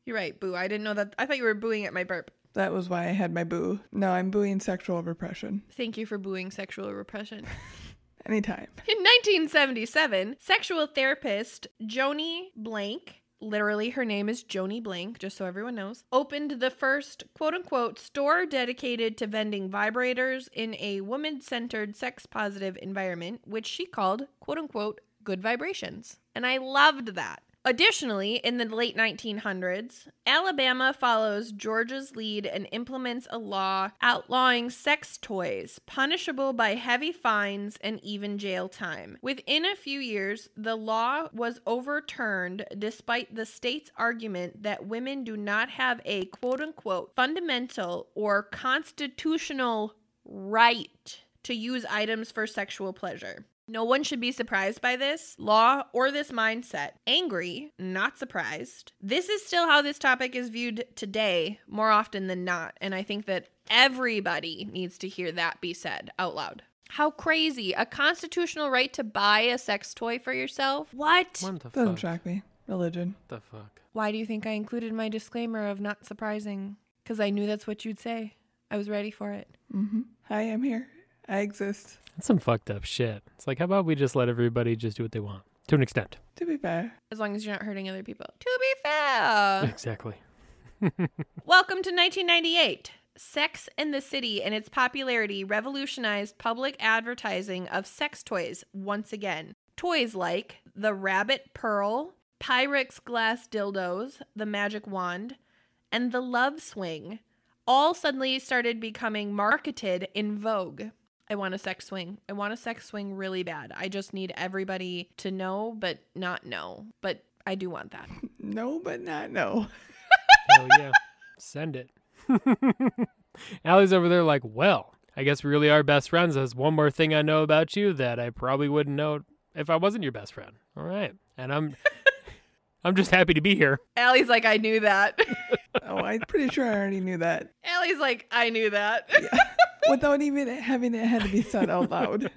You're right, boo. I didn't know that. I thought you were booing at my burp. That was why I had my boo. No, I'm booing sexual repression. Thank you for booing sexual repression. *laughs* Anytime. In 1977, sexual therapist Joani Blank, literally her name is Joani Blank, just so everyone knows, opened the first quote unquote store dedicated to vending vibrators in a woman centered, sex positive environment, which she called quote unquote good vibrations. And I loved that. Additionally, in the late 1900s, Alabama follows Georgia's lead and implements a law outlawing sex toys, punishable by heavy fines and even jail time. Within a few years, the law was overturned despite the state's argument that women do not have a quote unquote fundamental or constitutional right to use items for sexual pleasure. No one should be surprised by this law or this mindset. Angry, not surprised. This is still how this topic is viewed today, more often than not. And I think that everybody needs to hear that be said out loud. How crazy. A constitutional right to buy a sex toy for yourself? What? What the Doesn't fuck? shock me. Religion. the fuck? Why do you think I included my disclaimer of not surprising? Because I knew that's what you'd say. I was ready for it. Mm-hmm. Hi, I'm here. I exist. That's some fucked up shit. It's like, how about we just let everybody just do what they want to an extent? To be fair. As long as you're not hurting other people. To be fair. exactly. *laughs* Welcome to 1998. Sex in the City and its popularity revolutionized public advertising of sex toys once again. Toys like the Rabbit Pearl, Pyrex glass dildos, the Magic Wand, and the Love Swing all suddenly started becoming marketed in vogue. I want a sex swing. I want a sex swing really bad. I just need everybody to know, but not know. But I do want that. *laughs* No, but not no. Hell yeah. Send it. *laughs* Allie's over there like, well, I guess we really are best friends. There's one more thing I know about you that I probably wouldn't know if I wasn't your best friend. All right. And I'm *laughs* I'm just happy to be here. Allie's like, I knew that. Oh, I'm pretty sure I already knew that. Allie's like, I knew that. *laughs* Without even having it had to be said out loud.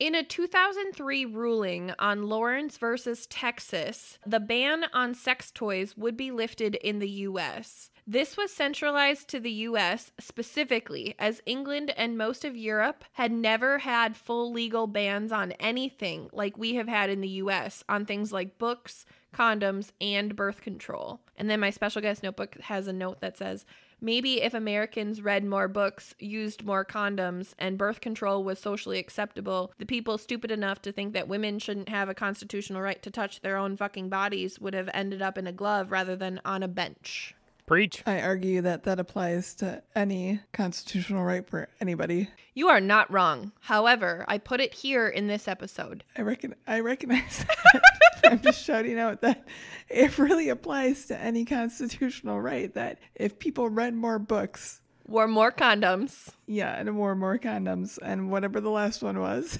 In a 2003 ruling on Lawrence versus Texas, the ban on sex toys would be lifted in the US. This was centralized to the US specifically, as England and most of Europe had never had full legal bans on anything like we have had in the US on things like books, condoms, and birth control. And then my special guest notebook has a note that says, maybe if Americans read more books, used more condoms, and birth control was socially acceptable, the people stupid enough to think that women shouldn't have a constitutional right to touch their own fucking bodies would have ended up in a glove rather than on a bench. Preach. I argue that that applies to any constitutional right for anybody. You are not wrong. However, I put it here in this episode. I reckon I recognize *laughs* that. I'm just shouting out that it really applies to any constitutional right that if people read more books, Wore more condoms, yeah, and wore more condoms and whatever the last one was,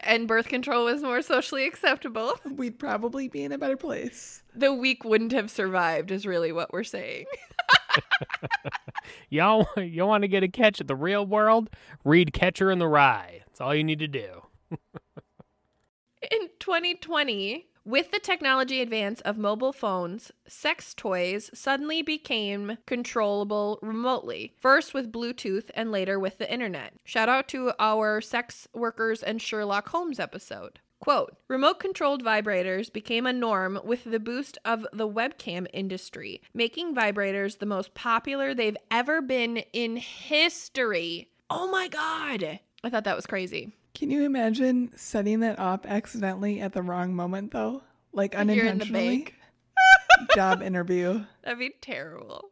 and birth control was more socially acceptable, *laughs* we'd probably be in a better place. the week wouldn't have survived, is really what we're saying. *laughs* Y'all, y'all want to get a catch at the real world? Read Catcher in the Rye. That's all you need to do. *laughs* In 2020, with the technology advance of mobile phones, sex toys suddenly became controllable remotely, first with Bluetooth and later with the internet. Shout out to our Sex Workers and Sherlock Holmes episode. Quote Remote controlled vibrators became a norm with the boost of the webcam industry, making vibrators the most popular they've ever been in history. Oh my God! I thought that was crazy. Can you imagine setting that up accidentally at the wrong moment though? Like You're in the unintentionally? bank. *laughs* Job interview. *laughs* That'd be terrible.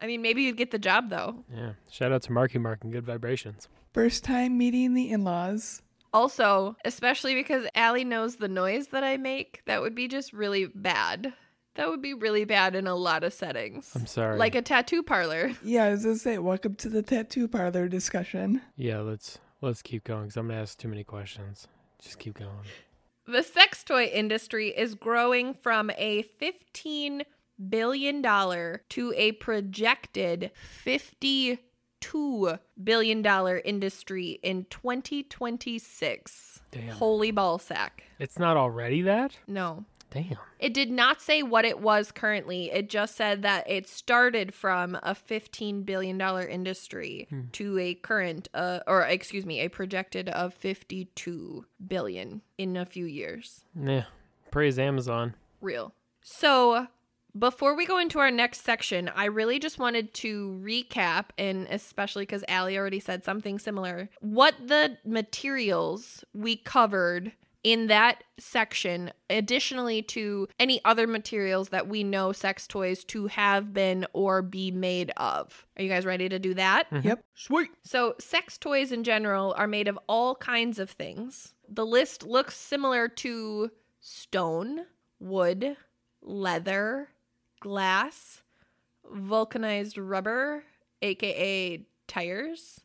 I mean, maybe you'd get the job though. Yeah. Shout out to Marky Mark and Good Vibrations. First time meeting the in laws. Also, especially because Allie knows the noise that I make, that would be just really bad. That would be really bad in a lot of settings. I'm sorry. Like a tattoo parlor. *laughs* Yeah, I was gonna say, welcome to the tattoo parlor discussion. yeah, let's let's keep going because I'm gonna ask too many questions. Just keep going. The sex toy industry is growing from a $15 billion to a projected $52 billion industry in 2026. Damn. Holy ballsack. It's not already that? No. Damn. It did not say what it was currently. It just said that it started from a $15 billion industry to a current, uh, or excuse me, a projected of 52 billion in a few years. Yeah. Praise Amazon. Real. So, before we go into our next section, I really just wanted to recap, and especially because Allie already said something similar, what the materials we covered in that section, additionally to any other materials that we know sex toys to have been or be made of. Are you guys ready to do that? Mm-hmm. Yep. Sweet. So, sex toys in general are made of all kinds of things. The list looks similar to stone, wood, leather, glass, vulcanized rubber, aka tires,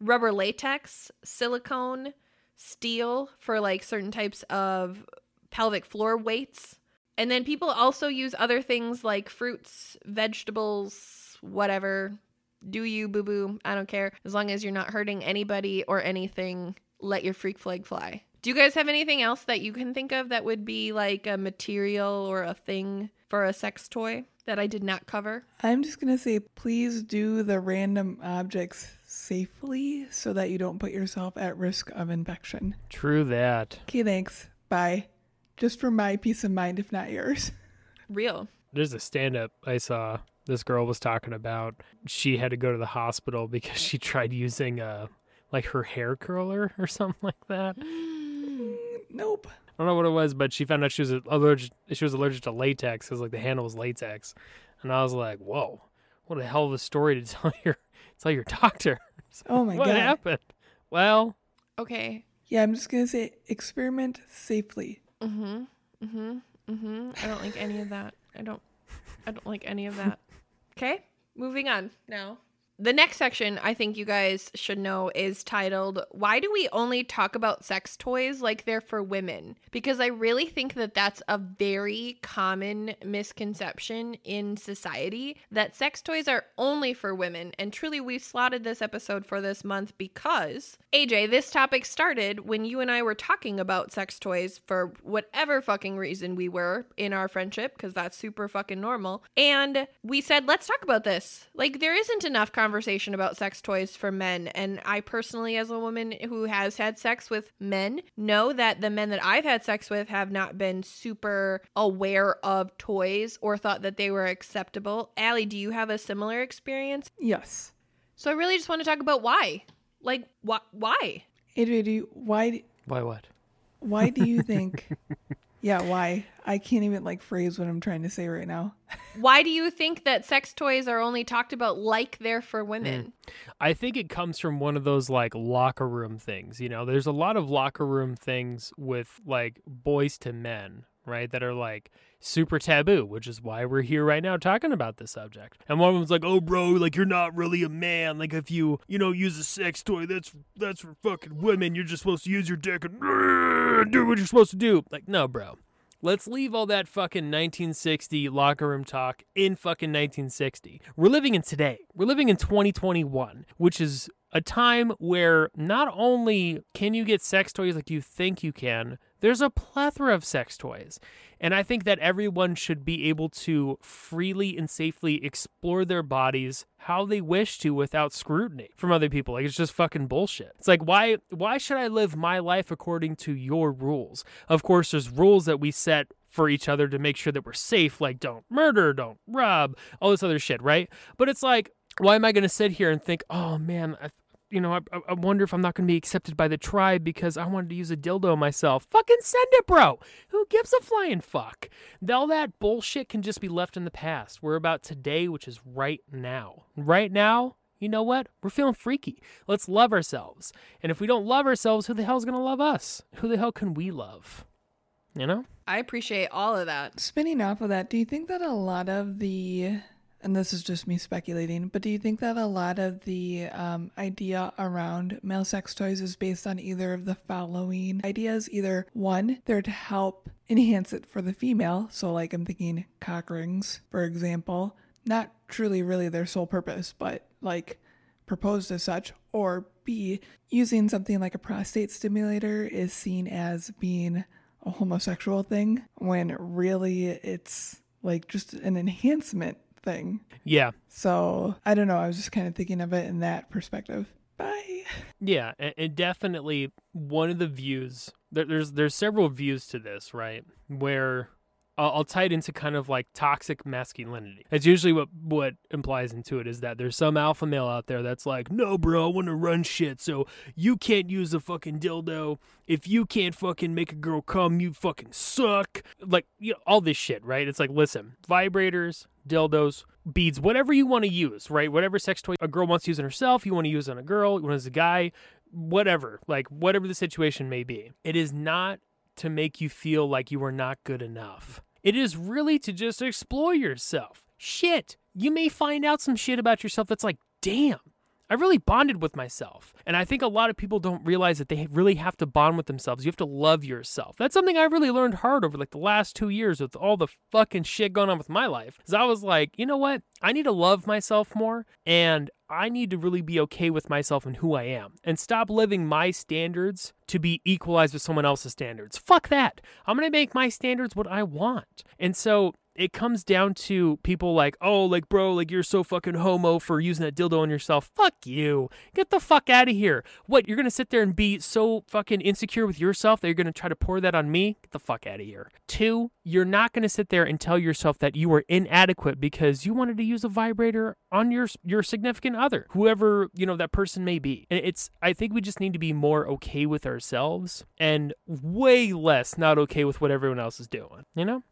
rubber latex, silicone, steel for like certain types of pelvic floor weights. And then people also use other things like fruits, vegetables, whatever. Do you, boo boo? I don't care. As long as you're not hurting anybody or anything, let your freak flag fly. Do you guys have anything else that you can think of that would be like a material or a thing for a sex toy that I did not cover? I'm just gonna say, please do the random objects safely so that you don't put yourself at risk of infection. True that. Okay, thanks. Bye. Just for my peace of mind, if not yours. *laughs* Real. There's a stand up I saw this girl was talking about. She had to go to the hospital because she tried using a like her hair curler *laughs* or something like that. *gasps* Nope. I don't know what it was, but she found out she was allergic. She was allergic to latex because like the handle was latex, and I was like, "Whoa, what a hell of a story to *laughs* tell your tell your doctor." *laughs* Oh my what god. happened? Well, Okay. Yeah, I'm just gonna say experiment safely. Mm-hmm. Mm-hmm. Mm-hmm. I don't like any of that. I don't I don't like any of that. *laughs* Okay? Moving on now. The next section I think you guys should know is titled Why Do We Only Talk About Sex Toys Like They're for Women? Because I really think that that's a very common misconception in society that sex toys are only for women. And truly, we slotted this episode for this month because, AJ, this topic started when you and I were talking about sex toys for whatever fucking reason we were in our friendship, because that's super fucking normal. And we said, let's talk about this. Like, there isn't enough conversation conversation about sex toys for men. And I personally, as a woman who has had sex with men, know that the men that I've had sex with have not been super aware of toys or thought that they were acceptable. Allie, do you have a similar experience? Yes. So I really just want to talk about why. Like, wh- why? Adria, do you, why Why what? why do you think? *laughs* yeah, why? I can't even like phrase what I'm trying to say right now. *laughs* Why do you think that sex toys are only talked about like they're for hmm. women? I think it comes from one of those like locker room things. You know, there's a lot of locker room things with like boys to men, right? That are like super taboo, which is why we're here right now talking about this subject. And one of them's like, "Oh, bro, like you're not really a man. Like if you, you know, use a sex toy, that's that's for fucking women. You're just supposed to use your dick and *laughs* do what you're supposed to do." Like, no, bro. Let's leave all that fucking 1960 locker room talk in fucking 1960. We're living in today. We're living in 2021, which is a time where not only can you get sex toys like you think you can, there's a plethora of sex toys. And I think that everyone should be able to freely and safely explore their bodies how they wish to without scrutiny from other people. Like it's just fucking bullshit. It's like why why should I live my life according to your rules? Of course there's rules that we set for each other to make sure that we're safe, like don't murder, don't rob, all this other shit, right? But it's like why am I going to sit here and think, oh man, I, you know, I, I wonder if I'm not going to be accepted by the tribe because I wanted to use a dildo myself. Fucking send it, bro. Who gives a flying fuck? All that bullshit can just be left in the past. We're about today, which is right now. Right now, you know what? We're feeling freaky. Let's love ourselves. And if we don't love ourselves, who the hell's going to love us? Who the hell can we love? You know? I appreciate all of that. Spinning off of that, do you think that a lot of the and this is just me speculating, but do you think that a lot of the um, idea around male sex toys is based on either of the following ideas? Either one, they're to help enhance it for the female. So, like, I'm thinking cock rings, for example, not truly really their sole purpose, but like proposed as such. Or B, using something like a prostate stimulator is seen as being a homosexual thing when really it's like just an enhancement thing. Yeah. So I don't know. I was just kind of thinking of it in that perspective. Bye. Yeah, and, and definitely one of the views. There's there's several views to this, right? Where I'll, I'll tie it into kind of like toxic masculinity. That's usually what what implies into it is that there's some alpha male out there that's like, no, bro, I want to run shit, so you can't use a fucking dildo. If you can't fucking make a girl come, you fucking suck. Like you know, all this shit, right? It's like, listen, vibrators, dildos, beads, whatever you want to use, right? Whatever sex toy a girl wants to use on herself, you want to use on a girl, you want to use a guy, whatever, like whatever the situation may be. It is not to make you feel like you are not good enough. It is really to just explore yourself. Shit, you may find out some shit about yourself that's like, damn, I really bonded with myself. And I think a lot of people don't realize that they really have to bond with themselves. You have to love yourself. That's something I really learned hard over like the last two years with all the fucking shit going on with my life. Is I was like, you know what? I need to love myself more and I need to really be okay with myself and who I am and stop living my standards to be equalized with someone else's standards. Fuck that. I'm going to make my standards what I want. And so it comes down to people like, oh, like, bro, like, you're so fucking homo for using that dildo on yourself. Fuck you. Get the fuck out of here. What, you're gonna sit there and be so fucking insecure with yourself that you're gonna try to pour that on me? Get the fuck out of here. Two, you're not gonna sit there and tell yourself that you were inadequate because you wanted to use a vibrator on your your significant other, whoever, you know, that person may be. And it's, I think we just need to be more okay with ourselves and way less not okay with what everyone else is doing, you know?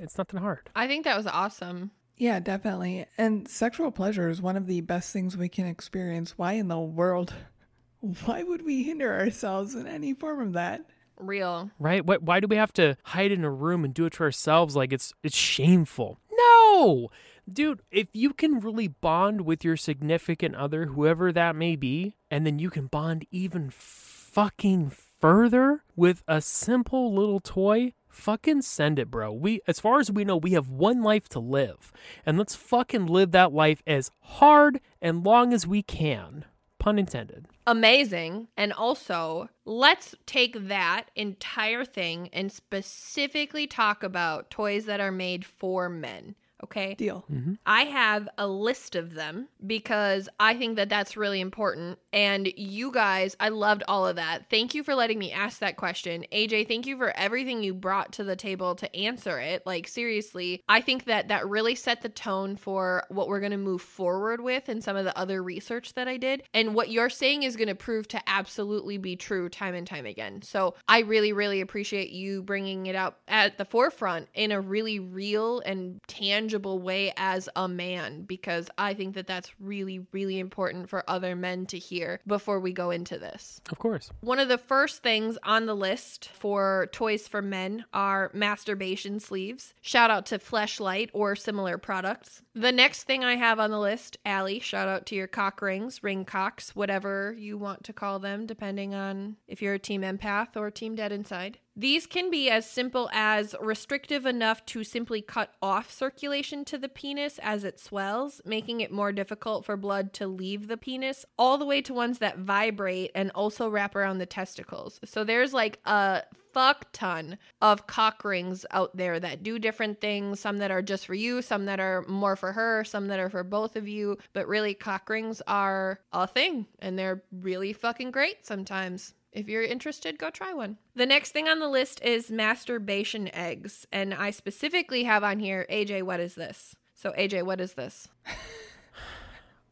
It's nothing hard. I think that was awesome. Yeah, definitely. And sexual pleasure is one of the best things we can experience. Why in the world? *laughs* Why would we hinder ourselves in any form of that? Real. Right? Why, why do we have to hide in a room and do it to ourselves like it's it's shameful? No. Dude, if you can really bond with your significant other, whoever that may be, and then you can bond even fucking further with a simple little toy, fucking send it, bro. We as far as we know, we have one life to live. And let's fucking live that life as hard and long as we can. Pun intended. Amazing. And also, let's take that entire thing and specifically talk about toys that are made for men. Okay. Deal. Mm-hmm. I have a list of them because I think that that's really important. And you guys, I loved all of that. Thank you for letting me ask that question. AJ, thank you for everything you brought to the table to answer it. Like, seriously, I think that that really set the tone for what we're going to move forward with and some of the other research that I did. And what you're saying is going to prove to absolutely be true time and time again. So I really, really appreciate you bringing it out at the forefront in a really real and tangible way as a man because I think that that's really, really important for other men to hear before we go into this. Of course. One of the first things on the list for toys for men are masturbation sleeves. Shout out to Fleshlight or similar products. The next thing I have on the list, Allie, shout out to your cock rings, ring cocks, whatever you want to call them, depending on if you're a team empath or team dead inside. These can be as simple as restrictive enough to simply cut off circulation to the penis as it swells, making it more difficult for blood to leave the penis, all the way to ones that vibrate and also wrap around the testicles. So there's like a fuck ton of cock rings out there that do different things, some that are just for you, some that are more for her, some that are for both of you, but really cock rings are a thing and they're really fucking great sometimes. If you're interested, go try one. The next thing on the list is masturbation eggs. And I specifically have on here, AJ, what is this? So, AJ, what is this? *laughs*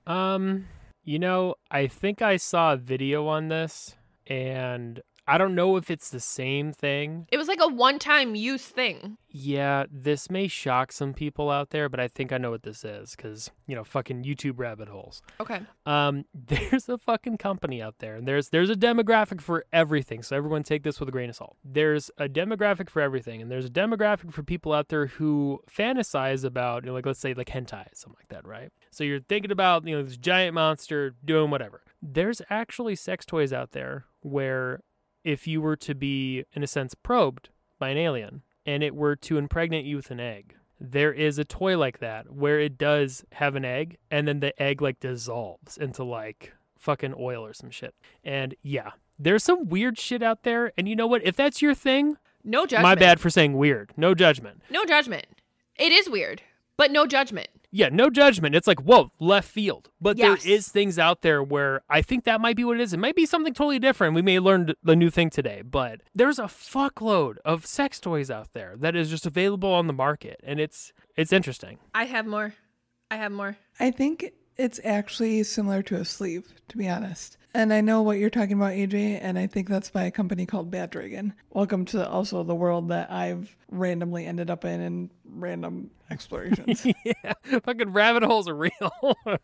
Um, you know, I think I saw a video on this and I don't know if it's the same thing. It was like a one time use thing. Yeah, this may shock some people out there, but I think I know what this is cuz, you know, fucking YouTube rabbit holes. Okay. Um *laughs* there's a fucking company out there and there's there's a demographic for everything. So everyone take this with a grain of salt. There's a demographic for everything and there's a demographic for people out there who fantasize about, you know, like let's say like hentai, something like that, right? So you're thinking about, you know, this giant monster doing whatever. There's actually sex toys out there where if you were to be, in a sense, probed by an alien and it were to impregnate you with an egg, there is a toy like that where it does have an egg and then the egg like dissolves into like fucking oil or some shit. And yeah, there's some weird shit out there. And you know what? If that's your thing, No judgment. my bad for saying weird. No judgment. No judgment. It is weird, but no judgment. Yeah, no judgment. It's like, whoa, left field. But Yes. there is things out there where I think that might be what it is. It might be something totally different. We may learn the new thing today, but there's a fuckload of sex toys out there that is just available on the market, and it's it's interesting. I have more. I have more. I think it's actually similar to a sleeve, to be honest. And I know what you're talking about, AJ, and I think that's by a company called Bad Dragon. Welcome to also the world that I've randomly ended up in in random explorations. *laughs* yeah, fucking rabbit holes are real. *laughs*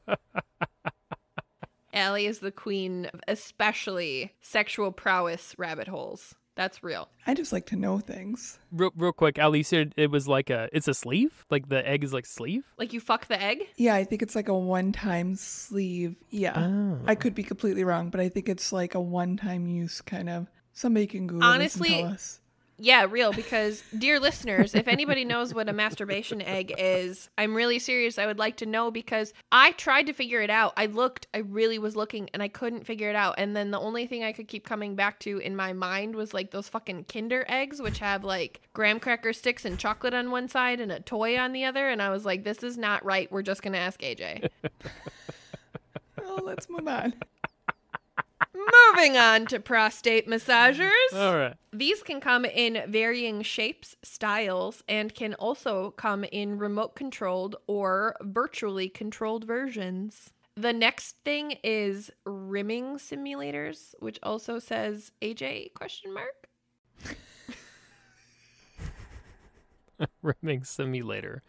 Allie is the queen of especially sexual prowess rabbit holes. That's real. I just like to know things. real, real quick, Ali said it was like a it's a sleeve, like the egg is like sleeve. Like you fuck the egg? Yeah, I think it's like a one time sleeve. Yeah. Oh. I could be completely wrong, but I think it's like a one time use kind of. Somebody can Google Honestly, Yeah, real. Because, dear listeners, if anybody knows what a masturbation egg is, I'm really serious. I would like to know because I tried to figure it out. I looked, I really was looking, and I couldn't figure it out. And then the only thing I could keep coming back to in my mind was like those fucking Kinder eggs, which have like graham cracker sticks and chocolate on one side and a toy on the other. And I was like, this is not right. We're just going to ask AJ. Oh, *laughs* let's move on. Moving on to prostate massagers. All right. These can come in varying shapes, styles, and can also come in remote controlled or virtually controlled versions. The next thing is rimming simulators, which also says AJ question mark. *laughs* Rimming simulator.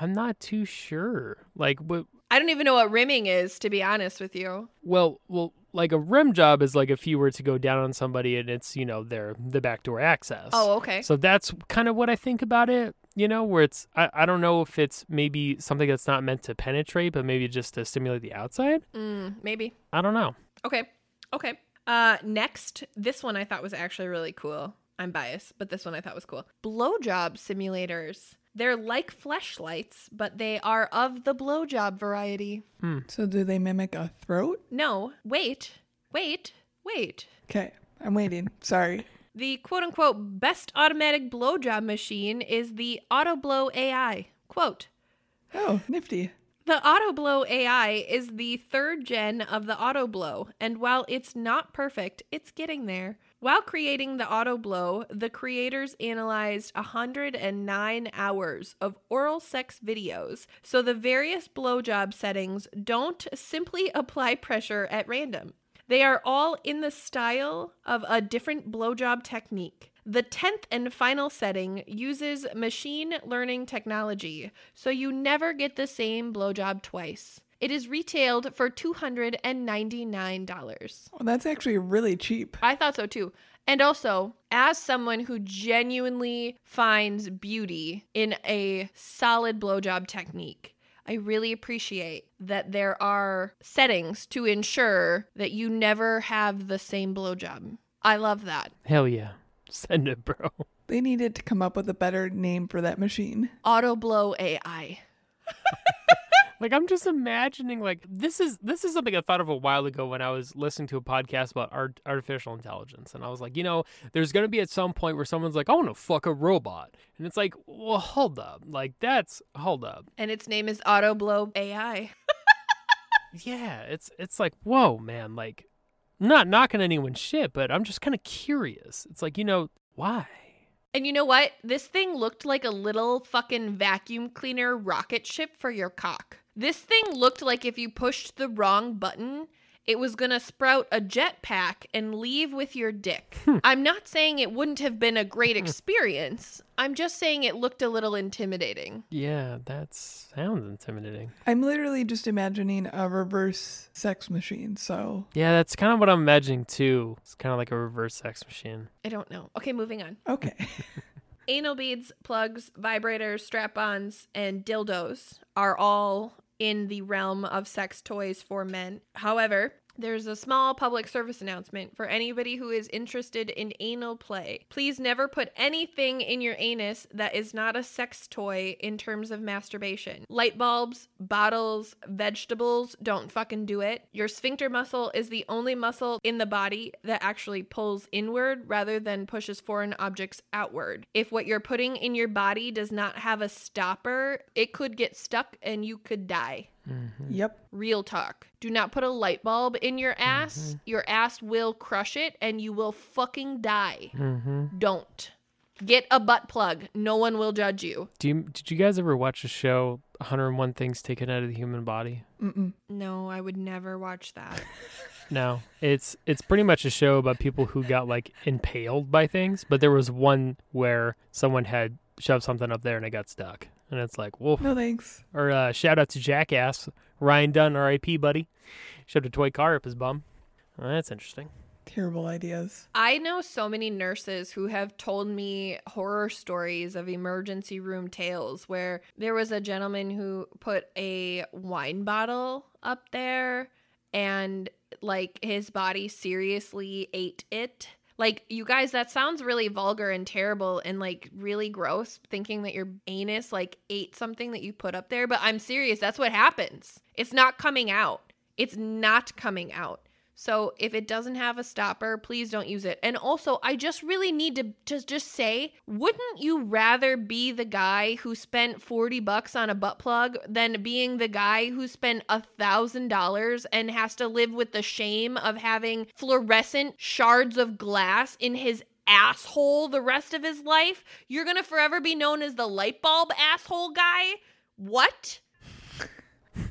I'm not too sure. Like, what? I don't even know what rimming is to be honest with you. Well, well, like a rim job is like if you were to go down on somebody and it's you know their the backdoor access. Oh, okay. So that's kind of what I think about it. You know, where it's I, I don't know if it's maybe something that's not meant to penetrate, but maybe just to stimulate the outside. Mm, maybe. I don't know. Okay. Okay. Uh next, this one I thought was actually really cool. I'm biased, but this one I thought was cool. Blowjob simulators. They're like fleshlights, but they are of the blowjob variety. Hmm. So, do they mimic a throat? No, wait, wait, wait. Okay, I'm waiting. Sorry. The quote unquote best automatic blowjob machine is the AutoBlow AI. Quote Oh, nifty. The AutoBlow AI is the third gen of the AutoBlow, and while it's not perfect, it's getting there. While creating the auto blow, the creators analyzed 109 hours of oral sex videos, so the various blowjob settings don't simply apply pressure at random. They are all in the style of a different blowjob technique. The 10th and final setting uses machine learning technology, so you never get the same blowjob twice. It is retailed for $299. Well, that's actually really cheap. I thought so too. And also, as someone who genuinely finds beauty in a solid blowjob technique, I really appreciate that there are settings to ensure that you never have the same blowjob. I love that. Hell yeah. *laughs* Send it, bro. They needed to come up with a better name for that machine. Auto blow AI. *laughs* Like I'm just imagining like this is this is something I thought of a while ago when I was listening to a podcast about art, artificial intelligence and I was like, you know, there's going to be at some point where someone's like, "I want to fuck a robot." And it's like, "Well, hold up. Like that's hold up." And its name is Auto blow AI. *laughs* Yeah, it's it's like, "Whoa, man, like not knocking anyone's shit, but I'm just kind of curious." It's like, you know, why? And you know what? This thing looked like a little fucking vacuum cleaner rocket ship for your cock. This thing looked like if you pushed the wrong button, it was gonna sprout a jetpack and leave with your dick. Hmm. I'm not saying it wouldn't have been a great hmm. experience. I'm just saying it looked a little intimidating. Yeah, that sounds intimidating. I'm literally just imagining a reverse sex machine. So, Yeah, that's kind of what I'm imagining too. It's kind of like a reverse sex machine. I don't know. Okay, moving on. okay. *laughs* Anal beads, plugs, vibrators, strap ons, and dildos are all in the realm of sex toys for men. However, there's a small public service announcement for anybody who is interested in anal play. Please never put anything in your anus that is not a sex toy in terms of masturbation. Light bulbs, bottles, vegetables, don't fucking do it. Your sphincter muscle is the only muscle in the body that actually pulls inward rather than pushes foreign objects outward. If what you're putting in your body does not have a stopper, it could get stuck and you could die. Mm-hmm. yep. Real talk. Do not put a light bulb in your mm-hmm. ass. Your ass will crush it and you will fucking die. Mm-hmm. Don't. Get a butt plug. No one will judge you. Do you did you guys ever watch the show 101 Things Taken Out of the Human Body? Mm-mm. No, I would never watch that. *laughs* No, it's it's pretty much a show about people who got like impaled by things, but there was one where someone had shoved something up there and it got stuck, and it's like, whoa. No thanks. Or uh, shout out to Jackass, Ryan Dunn, R.I.P. Buddy, shoved a toy car up his bum. Well, that's interesting. Terrible ideas. I know so many nurses who have told me horror stories of emergency room tales where there was a gentleman who put a wine bottle up there and like his body seriously ate it. Like, you guys, that sounds really vulgar and terrible and like really gross thinking that your anus like ate something that you put up there. But I'm serious. That's what happens. It's not coming out. It's not coming out. So if it doesn't have a stopper, please don't use it. And also, I just really need to just just say, wouldn't you rather be the guy who spent 40 bucks on a butt plug than being the guy who spent a thousand dollars and has to live with the shame of having fluorescent shards of glass in his asshole the rest of his life? You're gonna forever be known as the light bulb asshole guy? What?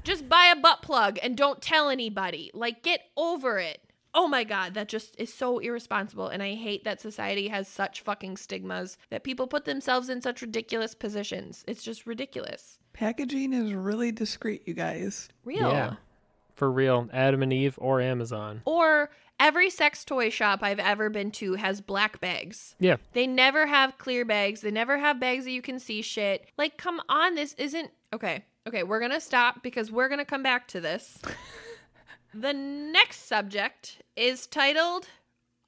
Just buy a butt plug and don't tell anybody. Like, get over it. Oh my God, that just is so irresponsible. And I hate that society has such fucking stigmas that people put themselves in such ridiculous positions. It's just ridiculous. Packaging is really discreet, you guys. Real. Yeah, for real. Adam and Eve or Amazon. Or every sex toy shop I've ever been to has black bags. Yeah, They never have clear bags. They never have bags that you can see shit. Like, come on, this isn't okay. Okay, we're gonna stop because we're gonna come back to this. *laughs* the next subject is titled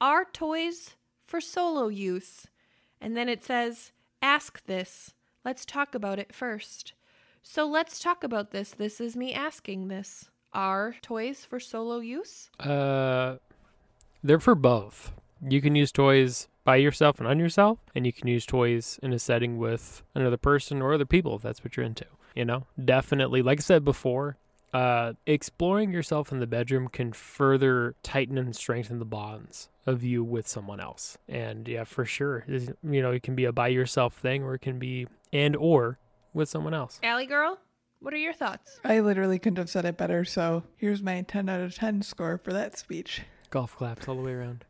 Are Toys for Solo Use? And then it says, Ask this. Let's talk about it first. So let's talk about this. This is me asking this. Are toys for solo use? uh, they're for both. You can use toys by yourself and on yourself, and you can use toys in a setting with another person or other people if that's what you're into. You know, definitely, like I said before, uh, exploring yourself in the bedroom can further tighten and strengthen the bonds of you with someone else. And yeah, for sure, you know, it can be a by yourself thing, or it can be and or with someone else. Allie girl, what are your thoughts? I literally couldn't have said it better, so here's my 10 out of 10 score for that speech. Golf claps all the way around.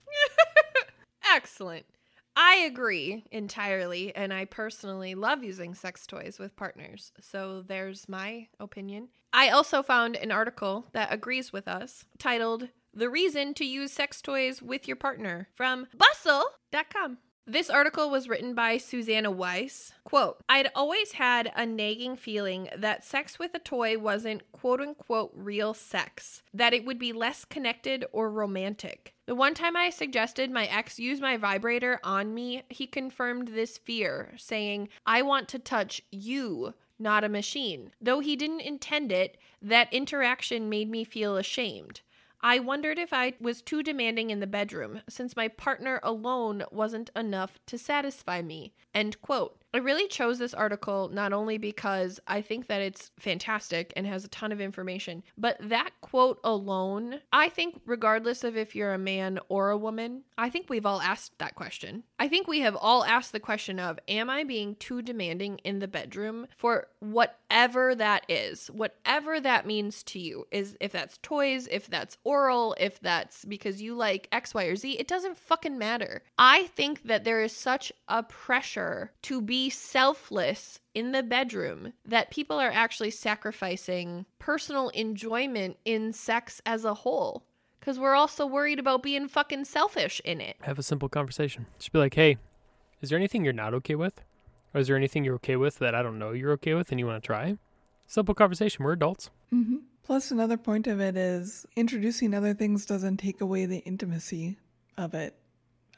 *laughs* Excellent. I agree entirely, and I personally love using sex toys with partners. So there's my opinion. I also found an article that agrees with us titled The Reason to Use Sex Toys with Your Partner from bustle.com. This article was written by Suzannah Weiss. Quote, I'd always had a nagging feeling that sex with a toy wasn't quote unquote real sex, that it would be less connected or romantic. The one time I suggested my ex use my vibrator on me, he confirmed this fear, saying, I want to touch you, not a machine. Though he didn't intend it, that interaction made me feel ashamed. I wondered if I was too demanding in the bedroom, since my partner alone wasn't enough to satisfy me. End quote. I really chose this article not only because I think that it's fantastic and has a ton of information, but that quote alone, I think, regardless of if you're a man or a woman, I think we've all asked that question. I think we have all asked the question of, Am I being too demanding in the bedroom for whatever that is? Whatever that means to you is if that's toys, if that's oral, if that's because you like X, Y, or Z, it doesn't fucking matter. I think that there is such a pressure to be selfless in the bedroom that people are actually sacrificing personal enjoyment in sex as a whole because we're also worried about being fucking selfish in it. Have a simple conversation. Just be like, hey, is there anything you're not okay with? Or is there anything you're okay with that I don't know you're okay with and you want to try? Simple conversation. We're adults. Mm-hmm. Plus, another point of it is introducing other things doesn't take away the intimacy of it.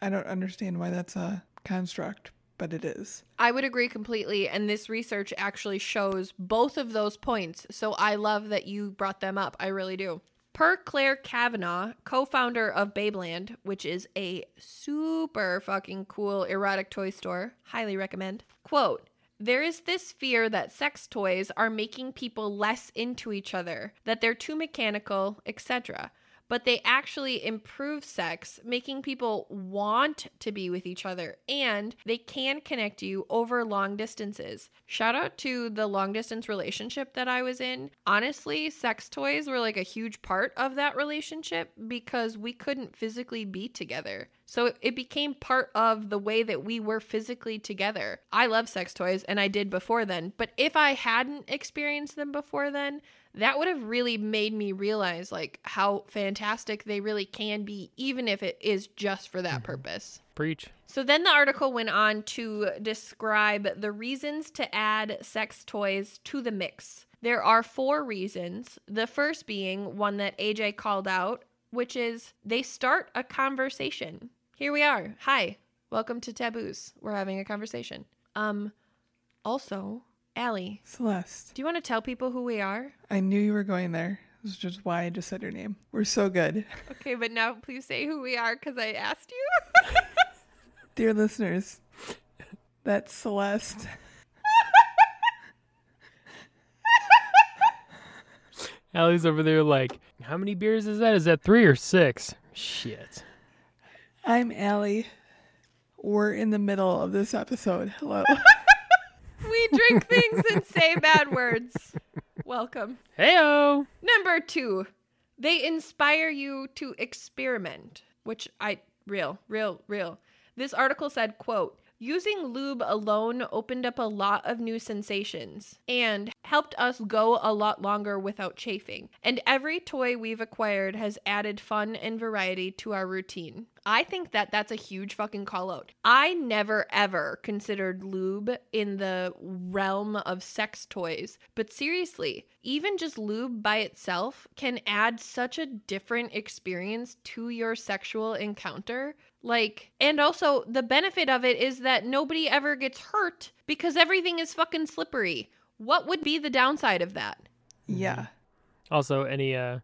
I don't understand why that's a construct, but it is. I would agree completely. And this research actually shows both of those points. So I love that you brought them up. I really do. Per Claire Cavanah, co founder of Babeland, which is a super fucking cool erotic toy store, highly recommend. Quote, there is this fear that sex toys are making people less into each other, that they're too mechanical, etc but they actually improve sex, making people want to be with each other, and they can connect you over long distances. Shout out to the long distance relationship that I was in. Honestly, sex toys were like a huge part of that relationship because we couldn't physically be together. So it became part of the way that we were physically together. I love sex toys and I did before then, but if I hadn't experienced them before then, that would have really made me realize like how fantastic they really can be even if it is just for that mm-hmm. purpose. Preach. So then the article went on to describe the reasons to add sex toys to the mix. There are four reasons. The first being one that AJ called out, which is they start a conversation. Here we are. Hi. Welcome to Taboos. We're having a conversation. Um also, Allie. Celeste. Do you want to tell people who we are? I knew you were going there. This is just why I just said your name. We're so good. Okay, but now please say who we are because I asked you. *laughs* Dear listeners, that's Celeste. *laughs* Allie's over there like, how many beers is that? Is that three or six? Shit. I'm Allie. We're in the middle of this episode. Hello *laughs* we drink things and say bad words. Welcome. Heyo. Number two, they inspire you to experiment, which I real, real, real. This article said, quote, Using lube alone opened up a lot of new sensations and helped us go a lot longer without chafing. And every toy we've acquired has added fun and variety to our routine. I think that that's a huge fucking call out. I never ever considered lube in the realm of sex toys, but seriously, even just lube by itself can add such a different experience to your sexual encounter. Like, and also the benefit of it is that nobody ever gets hurt because everything is fucking slippery. What would be the downside of that? Yeah. Also, any uh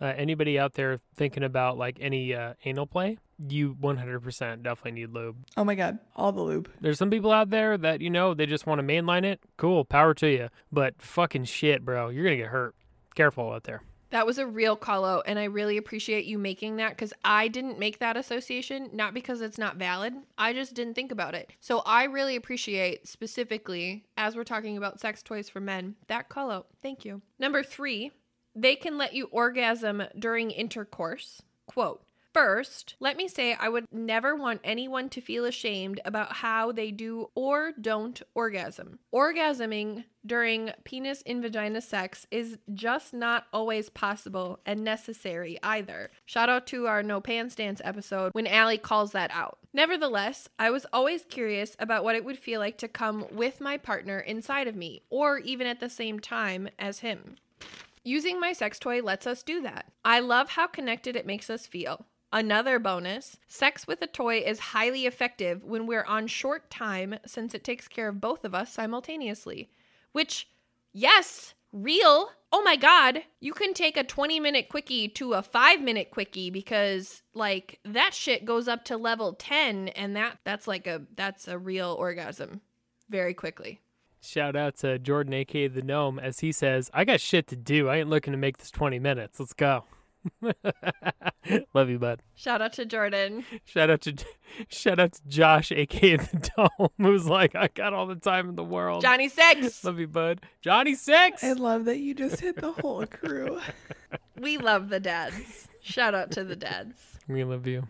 Uh, anybody out there thinking about like any uh, anal play, you 100% definitely need lube. Oh my god, all the lube. There's some people out there that, you know, they just want to mainline it. Cool, power to you. But fucking shit, bro. You're going to get hurt. Careful out there. That was a real call out, and I really appreciate you making that because I didn't make that association, not because it's not valid. I just didn't think about it. So I really appreciate specifically, as we're talking about sex toys for men, that call out. Thank you. Number three, they can let you orgasm during intercourse. Quote, First, let me say I would never want anyone to feel ashamed about how they do or don't orgasm. Orgasming during penis in vagina sex is just not always possible and necessary either. Shout out to our No Pants Dance episode when Allie calls that out. Nevertheless, I was always curious about what it would feel like to come with my partner inside of me, or even at the same time as him. Using my sex toy lets us do that. I love how connected it makes us feel. Another bonus sex with a toy is highly effective when we're on short time since it takes care of both of us simultaneously. Which, yes, real. Oh my god, you can take a 20 minute quickie to a 5 minute quickie because like that shit goes up to level 10 and that that's like a that's a real orgasm very quickly. Shout out to Jordan, aka the Gnome, as he says, I got shit to do. I ain't looking to make this 20 minutes. Let's go. *laughs* Love you, bud. Shout out to Jordan. Shout out to shout out to Josh, aka the Dome, *laughs* who's like, I got all the time in the world. Johnny Six. Love you, bud. Johnny Six. I love that you just hit the whole crew. *laughs* We love the dads. Shout out to the dads. We love you.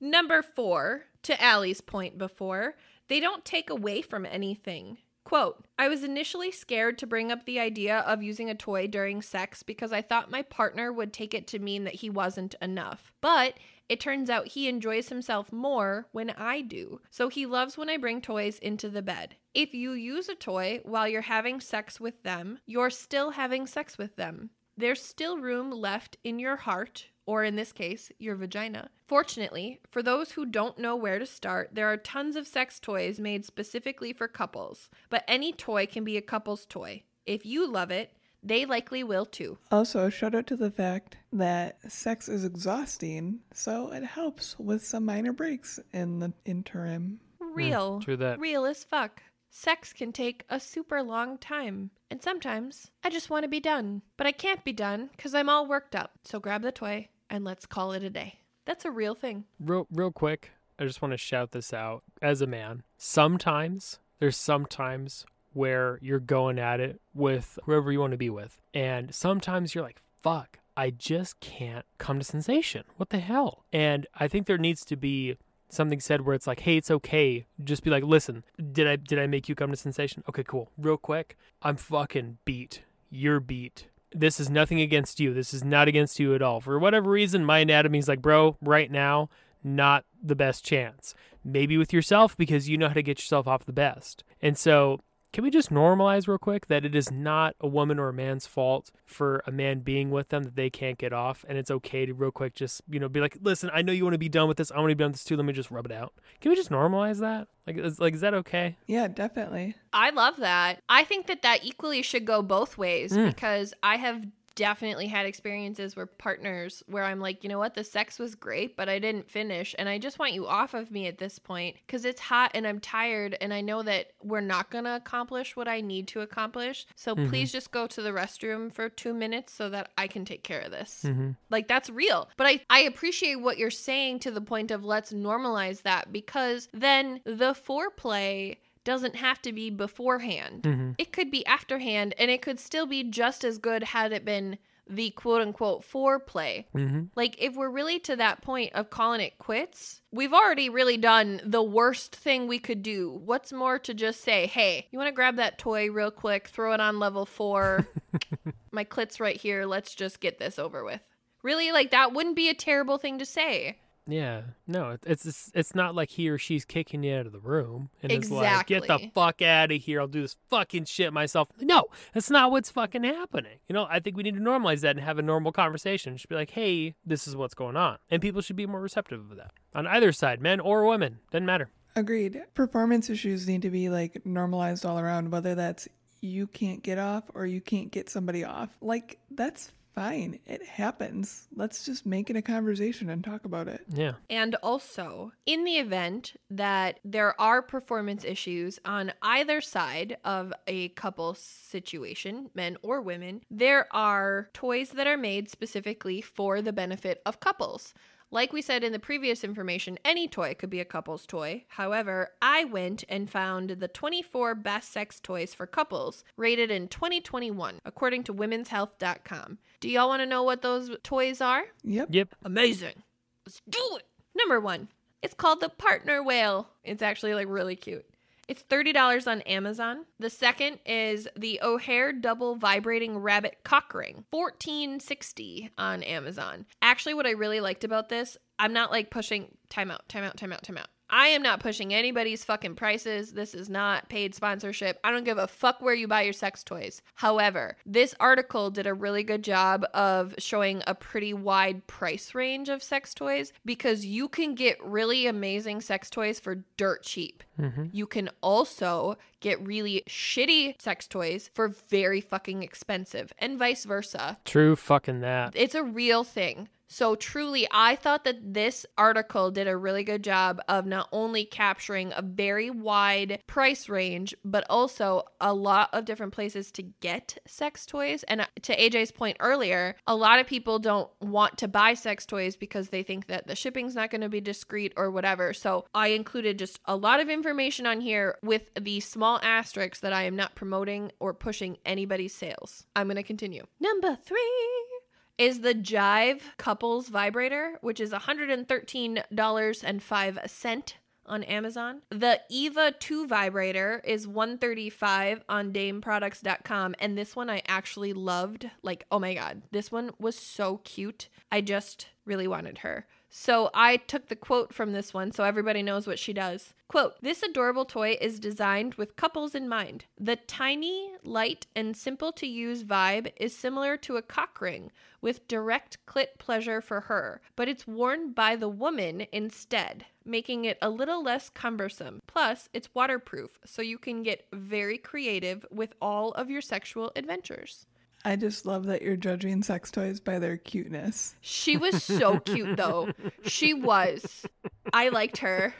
Number four, to Allie's point before, they don't take away from anything. Quote, I was initially scared to bring up the idea of using a toy during sex because I thought my partner would take it to mean that he wasn't enough. But it turns out he enjoys himself more when I do. So he loves when I bring toys into the bed. If you use a toy while you're having sex with them, you're still having sex with them. There's still room left in your heart, or in this case, your vagina. Fortunately, for those who don't know where to start, there are tons of sex toys made specifically for couples, but any toy can be a couple's toy. If you love it, they likely will too. Also, shout out to the fact that sex is exhausting, so it helps with some minor breaks in the interim. Real. true that. Real as fuck. Sex can take a super long time. And sometimes I just want to be done. But I can't be done because I'm all worked up. So grab the toy and let's call it a day. That's a real thing. Real real quick, I just want to shout this out as a man. Sometimes there's sometimes where you're going at it with whoever you want to be with. And sometimes you're like, fuck, I just can't come to sensation. What the hell? And I think there needs to be something said where it's like, hey, it's okay. Just be like, listen, did I did I make you come to sensation? Okay, cool. Real quick, I'm fucking beat. You're beat. This is nothing against you. This is not against you at all. For whatever reason, my anatomy's like, bro, right now, not the best chance. Maybe with yourself because you know how to get yourself off the best. And so can we just normalize real quick that it is not a woman or a man's fault for a man being with them that they can't get off and it's okay to real quick just you know be like listen i know you want to be done with this i want to be done with this too let me just rub it out can we just normalize that like is, like is that okay Yeah, definitely. I love that. I think that that equally should go both ways Mm. because I have definitely had experiences where partners where I'm like, you know what, the sex was great, but I didn't finish and I just want you off of me at this point because it's hot and I'm tired and I know that we're not going to accomplish what I need to accomplish. So Mm-hmm. please just go to the restroom for 2 minutes so that I can take care of this. mm-hmm. Like that's real. But I I appreciate what you're saying to the point of let's normalize that because then the foreplay doesn't have to be beforehand. Mhm. It could be afterhand and it could still be just as good had it been the quote unquote foreplay. mm-hmm. Like if we're really to that point of calling it quits, we've already really done the worst thing we could do. What's more to just say, "Hey, you want to grab that toy real quick, throw it on level 4. *laughs* My clit's right here. Let's just get this over with." Really like that wouldn't be a terrible thing to say. Yeah, no, it's it's, it's not like he or she's kicking you out of the room and it's like, get the fuck out of here. I'll do this fucking shit myself. No, that's not what's fucking happening. You know, I think we need to normalize that and have a normal conversation. Just be like, hey, this is what's going on, and people should be more receptive of that on either side, men or women, doesn't matter. Agreed. Performance issues need to be like normalized all around, whether that's you can't get off or you can't get somebody off. Like, that's fine. It happens. Let's just make it a conversation and talk about it. Yeah. And also, in the event that there are performance issues on either side of a couple situation, men or women, there are toys that are made specifically for the benefit of couples. Like we said in the previous information, any toy could be a couple's toy. However, I went and found the 24 best sex toys for couples rated in 2021, according to womenshealth.com. Do y'all want to know what those toys are? Yep. Yep. Amazing. Let's do it. Number one, it's called the Partner Whale. It's actually like really cute. It's $30 on Amazon. The second is the O'Hare Double Vibrating Rabbit Cock Ring, $14.60 on Amazon. Actually, what I really liked about this, I'm not like pushing timeout, timeout, timeout, timeout. I am not pushing anybody's fucking prices. This is not paid sponsorship. I don't give a fuck where you buy your sex toys. However, this article did a really good job of showing a pretty wide price range of sex toys because you can get really amazing sex toys for dirt cheap. Mm-hmm. You can also get really shitty sex toys for very fucking expensive and vice versa. True fucking that. It's a real thing. So truly, I thought that this article did a really good job of not only capturing a very wide price range, but also a lot of different places to get sex toys. And uh, to AJ's point earlier, a lot of people don't want to buy sex toys because they think that the shipping's not going to be discreet or whatever. So I included just a lot of information on here with the small asterisks that I am not promoting or pushing anybody's sales. I'm going to continue. Number three is the Jive Couples Vibrator, which is $113.05 on Amazon. The Eva 2 vibrator is 135 on dameproducts.com and this one I actually loved. Like, oh my god, this one was so cute. I just really wanted her. So I took the quote from this one so everybody knows what she does. Quote, this adorable toy is designed with couples in mind. The tiny, light, and simple to use vibe is similar to a cock ring with direct clit pleasure for her, but it's worn by the woman instead, making it a little less cumbersome. Plus, it's waterproof, so you can get very creative with all of your sexual adventures. I just love that you're judging sex toys by their cuteness. She was so cute though. She was. I liked her.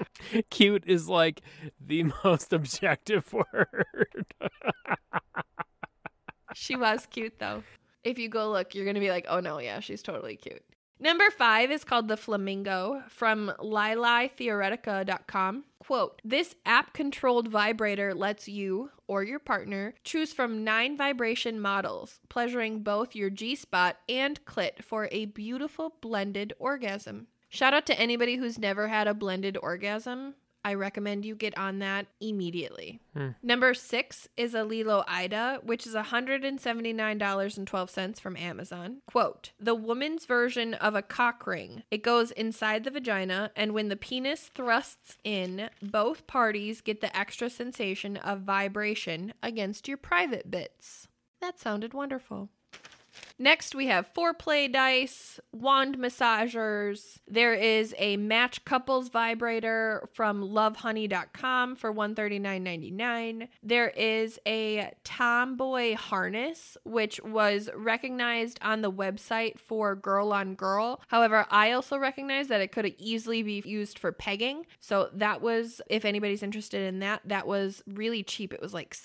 Cute is like the *laughs* most objective *laughs* word. She was cute though. If you go look, you're going to be like, oh no, yeah, she's totally cute. Number five is called the Flamingo from lilytheoretica.com. Quote, this app controlled vibrator lets you or your partner choose from nine vibration models, pleasuring both your G spot and clit for a beautiful blended orgasm. Shout out to anybody who's never had a blended orgasm. I recommend you get on that immediately. Hmm. Number six is a LELO Ida, which is $179.12 from Amazon. Quote The woman's version of a cock ring. It goes inside the vagina, and when the penis thrusts in, both parties get the extra sensation of vibration against your private bits. That sounded wonderful. Next, we have foreplay dice, wand massagers. There is a match couples vibrator from lovehoney.com for $139.99. There is a tomboy harness, which was recognized on the website for girl on girl. However, I also recognize that it could easily be used for pegging. So that was, if anybody's interested in that, that was really cheap. It was like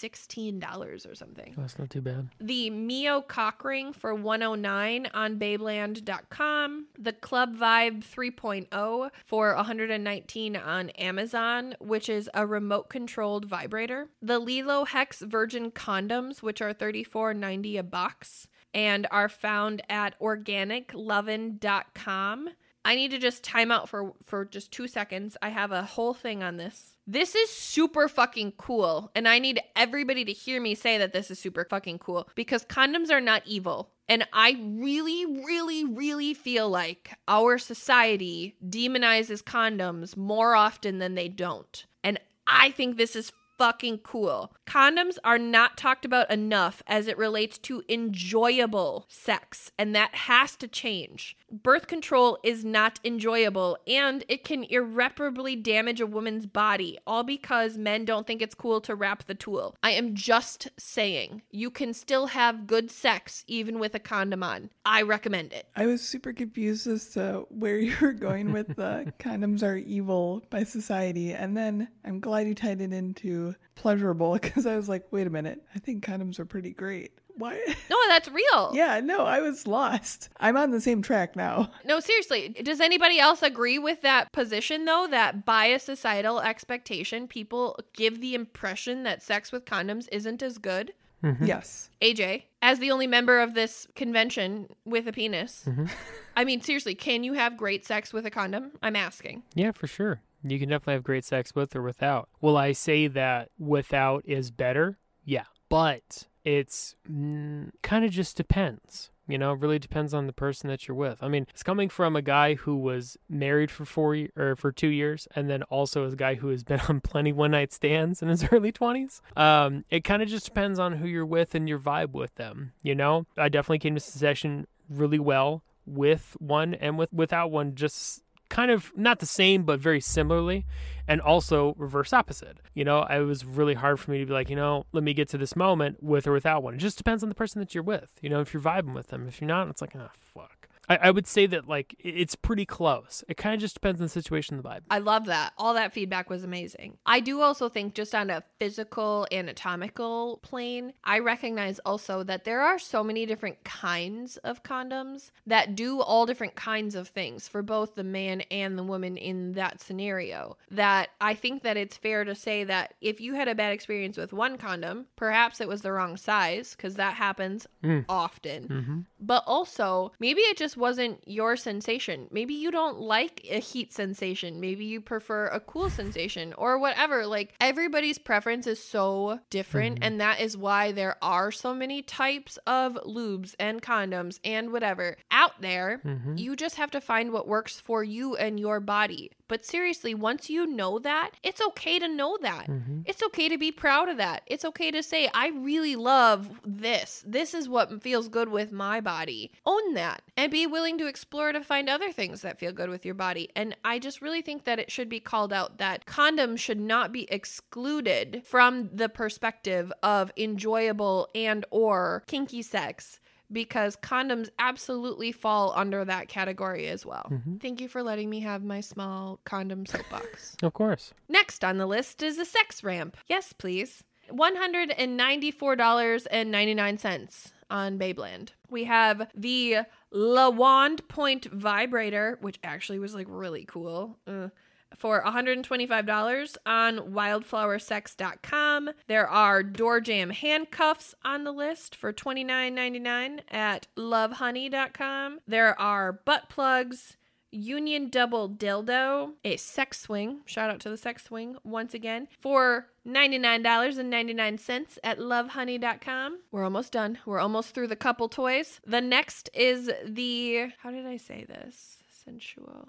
$16 or something. Oh, that's not too bad. The Mio cock ring for 109 on babeland.com. The Club Vibe 3.0 for 119 on Amazon, which is a remote controlled vibrator. The LELO Hex Virgin condoms, which are 34.90 a box and are found at organiclovin.com. I need to just time out for for just 2 seconds. I have a whole thing on this. This is super fucking cool and I need everybody to hear me say that this is super fucking cool because condoms are not evil. And I really really really feel like our society demonizes condoms more often than they don't. And I think this is fucking cool. Condoms are not talked about enough as it relates to enjoyable sex, and that has to change. Birth control is not enjoyable, and it can irreparably damage a woman's body, all because men don't think it's cool to wrap the tool. I am just saying, you can still have good sex even with a condom on. I recommend it. I was super confused as to where you were going with the *laughs* condoms are evil by society. And then I'm glad you tied it into pleasurable *laughs* because I was like, wait a minute, I think condoms are pretty great. Why? *laughs* No, that's real. yeah, no, I was lost. I'm on the same track now. *laughs* No, seriously. Does anybody else agree with that position, though? That by a societal expectation, people give the impression that sex with condoms isn't as good? Mm-hmm. Yes. AJ, as the only member of this convention with a penis, *laughs* I mean, seriously, can you have great sex with a condom? I'm asking. Yeah, for sure. You can definitely have great sex with or without. Will I say that without is better? Yeah. But it's mm, kind of just depends. You know, really depends on the person that you're with. I mean, it's coming from a guy who was married for four or for two years, and then also a guy who has *laughs* been on plenty one night stands in his *laughs* early twenties. Um, it kind of just depends on who you're with and your vibe with them. You know, I definitely came to session really well with one and with without one, just kind of not the same but very similarly and also reverse opposite. You know it was really hard for me to be like you know let me get to this moment with or without one. It just depends on the person that you're with you know if you're vibing with them. If you're not it's like oh fuck i, I would say that like it's pretty close it kind of just depends on the situation the vibe I love that. All that feedback was amazing. I do also think, just on a physical, anatomical plane, I recognize also that there are so many different kinds of condoms that do all different kinds of things for both the man and the woman in that scenario. That I think that it's fair to say that if you had a bad experience with one condom, perhaps it was the wrong size, because that happens mm. often. Mm-hmm. But also, maybe it just wasn't your sensation. Maybe you don't like a heat sensation. Maybe you prefer a cool sensation or whatever. Like everybody's preference is so different. Mm-hmm. And that is why there are so many types of lubes and condoms and whatever out there. Mm-hmm. You just have to find what works for you and your body. But seriously, once you know that, it's okay to know that. Mm-hmm. It's okay to be proud of that. It's okay to say, I really love this. This is what feels good with my body. Own that and be willing to explore to find other things that feel good with your body. And I just really think that it should be called out that condoms should not be excluded from the perspective of enjoyable and or kinky sex because condoms absolutely fall under that category as well. Thank you for letting me have my small condom soapbox. *laughs* of course Next on the list is a sex ramp. Yes, please. $194.99 on Babeland. We have the Le Wand Point vibrator, which actually was like really cool. Uh, for $125 on wildflowersex.com. There are door jam handcuffs on the list for $29.99 at lovehoney.com. There are butt plugs, Union Double Dildo, a sex swing. Shout out to the sex swing once again for $99.99 at lovehoney.com. We're almost done. We're almost through the couple toys. The next is the, how did I say this? Sensual.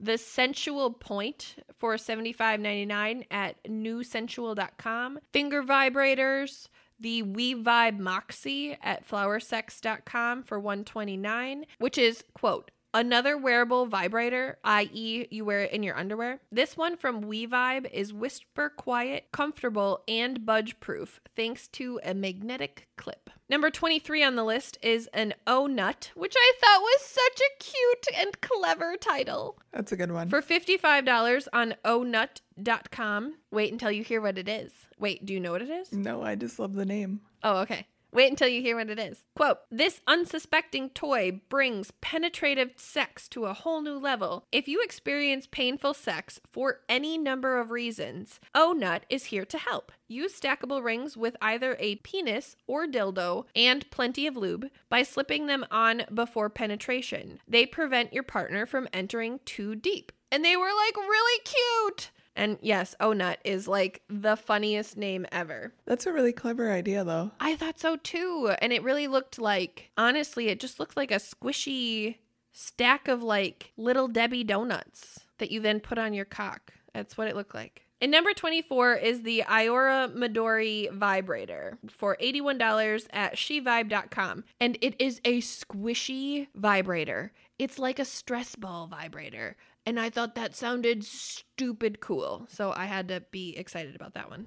the Sensual Point for $75.99 at newsensual.com. Finger vibrators the We Vibe Moxie at flowersex.com for 129 which is quote Another wearable vibrator, i.e., you wear it in your underwear. This one from WeVibe is whisper quiet, comfortable, and budge proof thanks to a magnetic clip. Number 23 on the list is an Ohnut, which I thought was such a cute and clever title. That's a good one. For $55 on onut.com. Wait until you hear what it is. Wait, do you know what it is? no, I just love the name. Oh, okay. Wait until you hear what it is. Quote This unsuspecting toy brings penetrative sex to a whole new level. If you experience painful sex for any number of reasons, Ohnut is here to help. Use stackable rings with either a penis or dildo and plenty of lube by slipping them on before penetration. They prevent your partner from entering too deep. And they were like really cute. And yes, Ohnut is like the funniest name ever. That's a really clever idea, though. I thought so too. And it really looked like, honestly, it just looked like a squishy stack of like little Debbie donuts that you then put on your cock. That's what it looked like. And number 24 is the Iroha Midori vibrator for $81 at shevibe.com. And it is a squishy vibrator. It's like a stress ball vibrator. And I thought that sounded stupid cool. So I had to be excited about that one.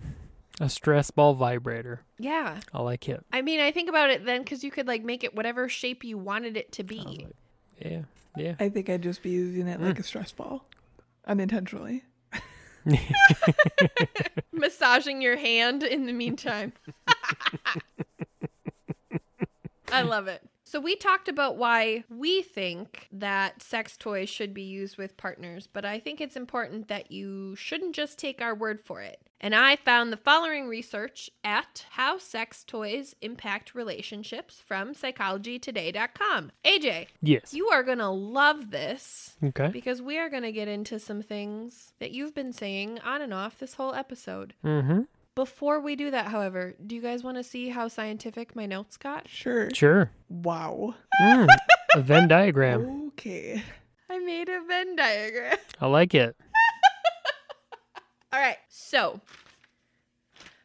A stress ball vibrator. Yeah. I like it. I mean, I think about it then because you could like make it whatever shape you wanted it to be. Yeah. Yeah. I think I'd just be using it like mm. a stress ball, unintentionally. *laughs* *laughs* Massaging your hand in the meantime. *laughs* I love it. So we talked about why we think that sex toys should be used with partners, but I think it's important that you shouldn't just take our word for it. And I found the following research at How Sex Toys Impact Relationships from psychologytoday.com. AJ, Yes. you are going to love this Okay. because we are going to get into some things that you've been saying on and off this whole episode. Mm-hmm. Before we do that, however, do you guys want to see how scientific my notes got? Sure. Sure. Wow. Mm. A *laughs* Venn diagram. Okay. I made a Venn diagram. I like it. *laughs* All right, so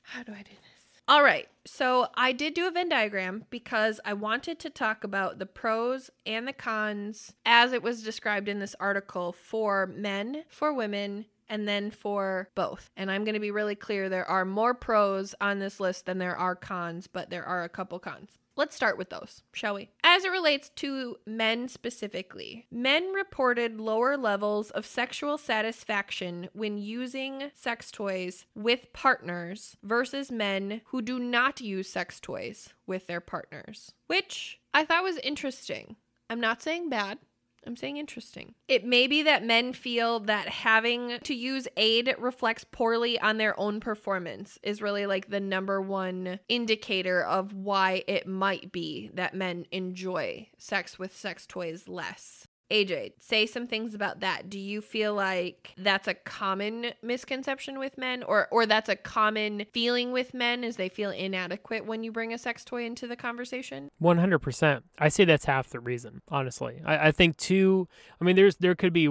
how do I do this? All right, so I did do a Venn diagram because I wanted to talk about the pros and the cons as it was described in this article for men, for women, and then for both. And I'm going to be really clear there are more pros on this list than there are cons, but there are a couple cons. Let's start with those, shall we? As it relates to men specifically, men reported lower levels of sexual satisfaction when using sex toys with partners versus men who do not use sex toys with their partners, which I thought was interesting. I'm not saying bad. I'm saying interesting. It may be that men feel that having to use aid reflects poorly on their own performance, is really like the number one indicator of why it might be that men enjoy sex with sex toys less. AJ, say some things about that. Do you feel like that's a common misconception with men or or that's a common feeling with men is they feel inadequate when you bring a sex toy into the conversation? One hundred percent. I say that's half the reason. Honestly, I, I think two. I mean, there's there could be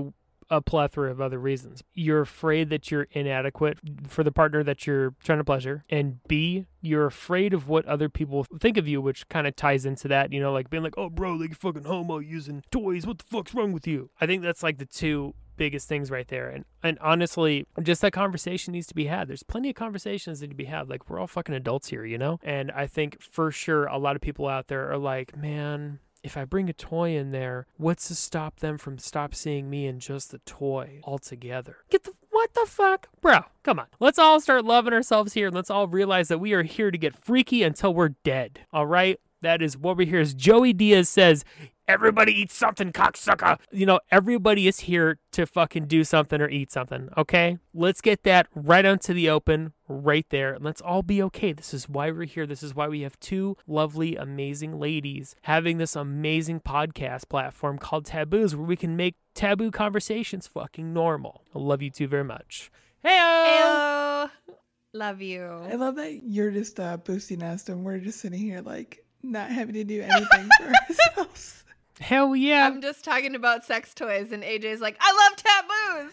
a plethora of other reasons. You're afraid that you're inadequate for the partner that you're trying to pleasure, and B, you're afraid of what other people think of you, which kind of ties into that. You know, like being like, "Oh, bro, like fucking homo using toys. What the fuck's wrong with you?" I think that's like the two biggest things right there. And and honestly, just that conversation needs to be had. There's plenty of conversations that need to be had. Like we're all fucking adults here, you know? And I think for sure a lot of people out there are like, man, if I bring a toy in there, what's to stop them from stop seeing me and just the toy altogether? Get the what the fuck? Bro, come on. Let's all start loving ourselves here and let's all realize that we are here to get freaky until we're dead. All right? That is what we're here. As Joey Diaz says, everybody eat something, cocksucker. You know, everybody is here to fucking do something or eat something, okay? Let's get that right onto the open right there and let's all be okay. This is why we're here. This is why we have two lovely, amazing ladies having this amazing podcast platform called Taboos where we can make taboo conversations fucking normal. I love you two very much. Hey, Ayo. Love you. I love that you're just uh, boosting us and we're just sitting here like not having to do anything for *laughs* ourselves. Hell yeah. I'm just talking about sex toys, and AJ's like, I love taboos.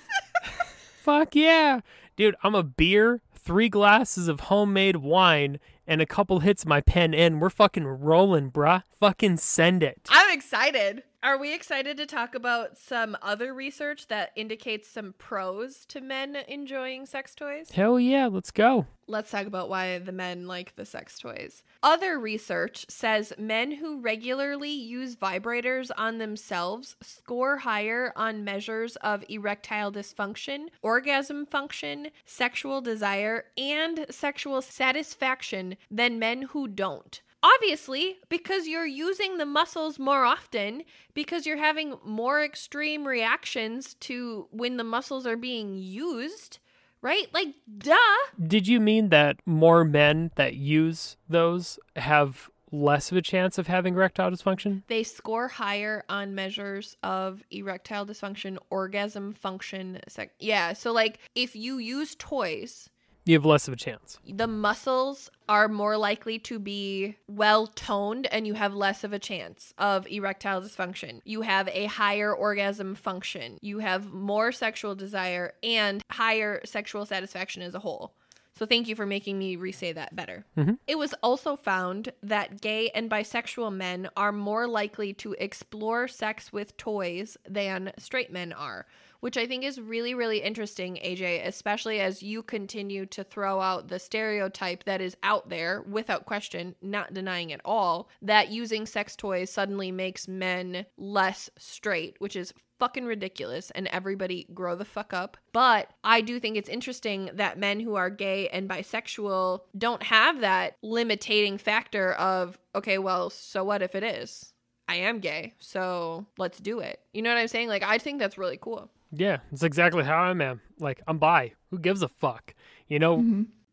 *laughs* Fuck yeah. Dude, I'm a beer, three glasses of homemade wine, and a couple hits of my pen in. We're fucking rolling, bruh. Fucking send it. I'm excited. Are we excited to talk about some other research that indicates some pros to men enjoying sex toys? Hell yeah, let's go. Let's talk about why the men like the sex toys. Other research says men who regularly use vibrators on themselves score higher on measures of erectile dysfunction, orgasm function, sexual desire, and sexual satisfaction than men who don't. Obviously, because you're using the muscles more often, because you're having more extreme reactions to when the muscles are being used, right? Like, duh. Did you mean that more men that use those have less of a chance of having erectile dysfunction? They score higher on measures of erectile dysfunction, orgasm function. Sec- yeah, so like if you use toys You have less of a chance. the muscles are more likely to be well toned and you have less of a chance of erectile dysfunction. You have a higher orgasm function. You have more sexual desire and higher sexual satisfaction as a whole. So thank you for making me re-say that better. Mm-hmm. It was also found that gay and bisexual men are more likely to explore sex with toys than straight men are, which I think is really, really interesting, AJ, especially as you continue to throw out the stereotype that is out there without question, not denying at all, that using sex toys suddenly makes men less straight, which is fucking ridiculous and everybody grow the fuck up. But I do think it's interesting that men who are gay and bisexual don't have that limiting factor of, okay, well, so what if it is? I am gay, so let's do it. You know what I'm saying? Like, I think that's really cool. Yeah, it's exactly how I am. Like, I'm bi. Who gives a fuck? You know,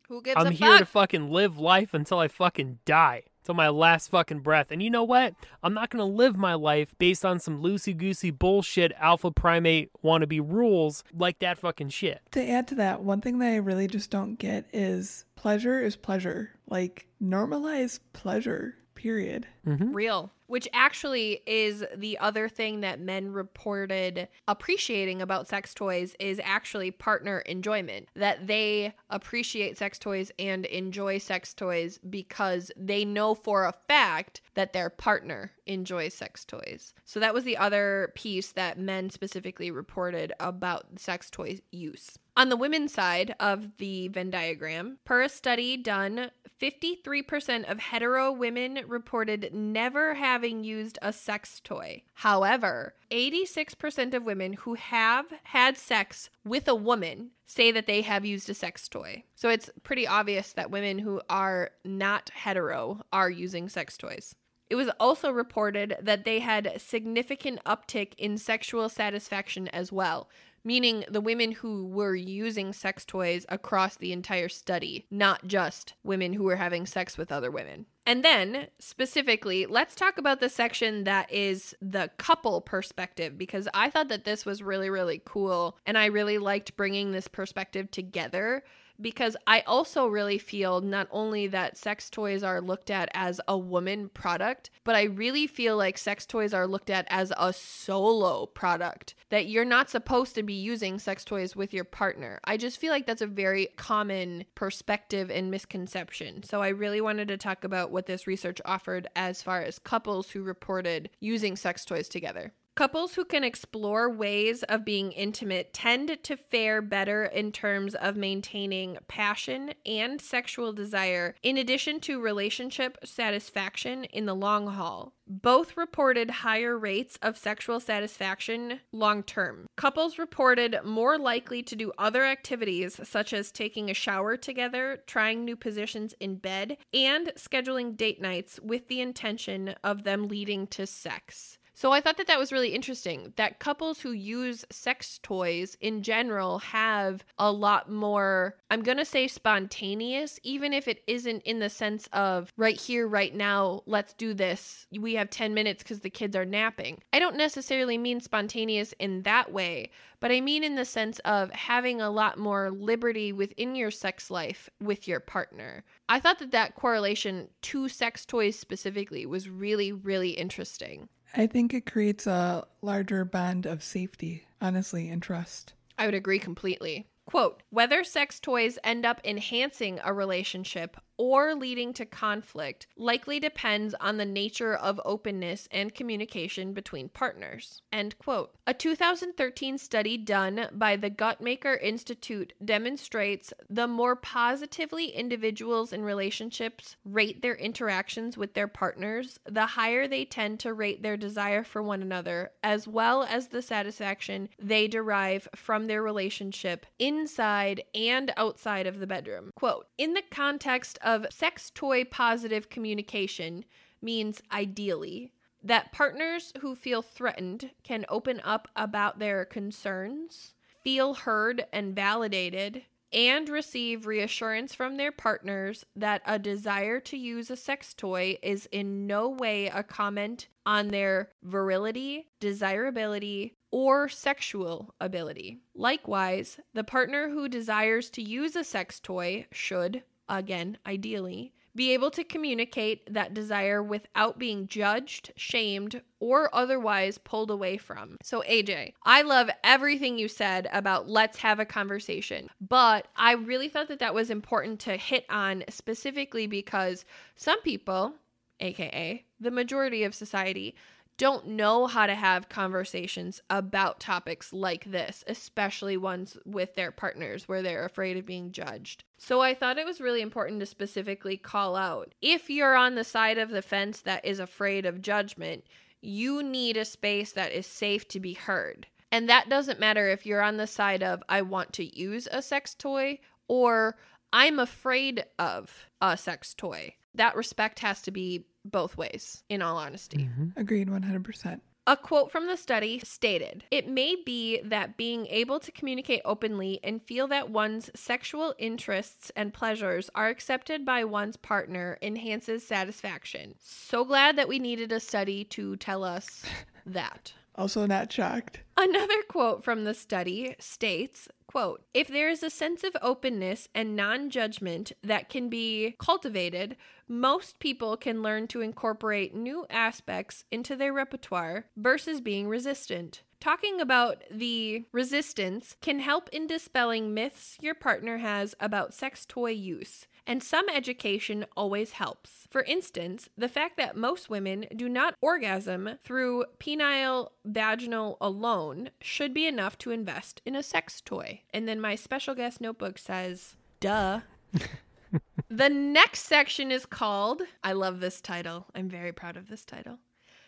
Who gives I'm a here fuck? to fucking live life until I fucking die. Till my last fucking breath. And you know what? I'm not gonna live my life based on some loosey goosey bullshit alpha primate wannabe rules like that fucking shit. To add to that, one thing that I really just don't get is pleasure is pleasure. Like, normalize pleasure, period. Mm-hmm. Real. Which actually is the other thing that men reported appreciating about sex toys is actually partner enjoyment. That they appreciate sex toys and enjoy sex toys because they know for a fact that their partner enjoys sex toys. So that was the other piece that men specifically reported about sex toy use. On the women's side of the Venn diagram, per a study done, 53% of hetero women reported never having used a sex toy. However, 86% of women who have had sex with a woman say that they have used a sex toy. So it's pretty obvious that women who are not hetero are using sex toys. It was also reported that they had significant uptick in sexual satisfaction as well, meaning the women who were using sex toys across the entire study, not just women who were having sex with other women. And then, specifically, let's talk about the section that is the couple perspective because I thought that this was really, really cool. And I really liked bringing this perspective together because I also really feel not only that sex toys are looked at as a woman product, but I really feel like sex toys are looked at as a solo product. That you're not supposed to be using sex toys with your partner. I just feel like that's a very common perspective and misconception. So I really wanted to talk about what this research offered as far as couples who reported using sex toys together. Couples who can explore ways of being intimate tend to fare better in terms of maintaining passion and sexual desire, in addition to relationship satisfaction in the long haul. Both reported higher rates of sexual satisfaction long term. Couples reported more likely to do other activities such as taking a shower together, trying new positions in bed, and scheduling date nights with the intention of them leading to sex. So I thought that that was really interesting that couples who use sex toys in general have a lot more, I'm going to say spontaneous, even if it isn't in the sense of right here, right now, let's do this. We have 10 minutes because the kids are napping. I don't necessarily mean spontaneous in that way, but I mean in the sense of having a lot more liberty within your sex life with your partner. I thought that that correlation to sex toys specifically was really, really interesting. I think it creates a larger bond of safety, honestly, and trust. I would agree completely. Quote Whether sex toys end up enhancing a relationship or leading to conflict likely depends on the nature of openness and communication between partners. End quote. A 2013 study done by the Guttmacher Institute demonstrates the more positively individuals in relationships rate their interactions with their partners, the higher they tend to rate their desire for one another, as well as the satisfaction they derive from their relationship inside and outside of the bedroom. Quote In the context of sex toy positive communication, means ideally that partners who feel threatened can open up about their concerns, feel heard and validated, and receive reassurance from their partners that a desire to use a sex toy is in no way a comment on their virility, desirability, or sexual ability. Likewise, the partner who desires to use a sex toy should, again, ideally, be able to communicate that desire without being judged, shamed, or otherwise pulled away from. So, AJ, I love everything you said about let's have a conversation, but I really thought that that was important to hit on specifically because some people, aka the majority of society, don't know how to have conversations about topics like this, especially ones with their partners where they're afraid of being judged. So I thought it was really important to specifically call out if you're on the side of the fence that is afraid of judgment, you need a space that is safe to be heard. And that doesn't matter if you're on the side of I want to use a sex toy or I'm afraid of a sex toy. That respect has to be both ways, in all honesty. Mm-hmm. Agreed 100%. A quote from the study stated It may be that being able to communicate openly and feel that one's sexual interests and pleasures are accepted by one's partner enhances satisfaction. So glad that we needed a study to tell us *laughs* that. Also, not shocked. Another quote from the study states, quote, if there is a sense of openness and non-judgment that can be cultivated, most people can learn to incorporate new aspects into their repertoire versus being resistant. Talking about the resistance can help in dispelling myths your partner has about sex toy use, and some education always helps. For instance, the fact that most women do not orgasm through penile vaginal alone should be enough to invest in a sex toy. And then my special guest notebook says, duh. *laughs* the next section is called, I love this title. I'm very proud of this title.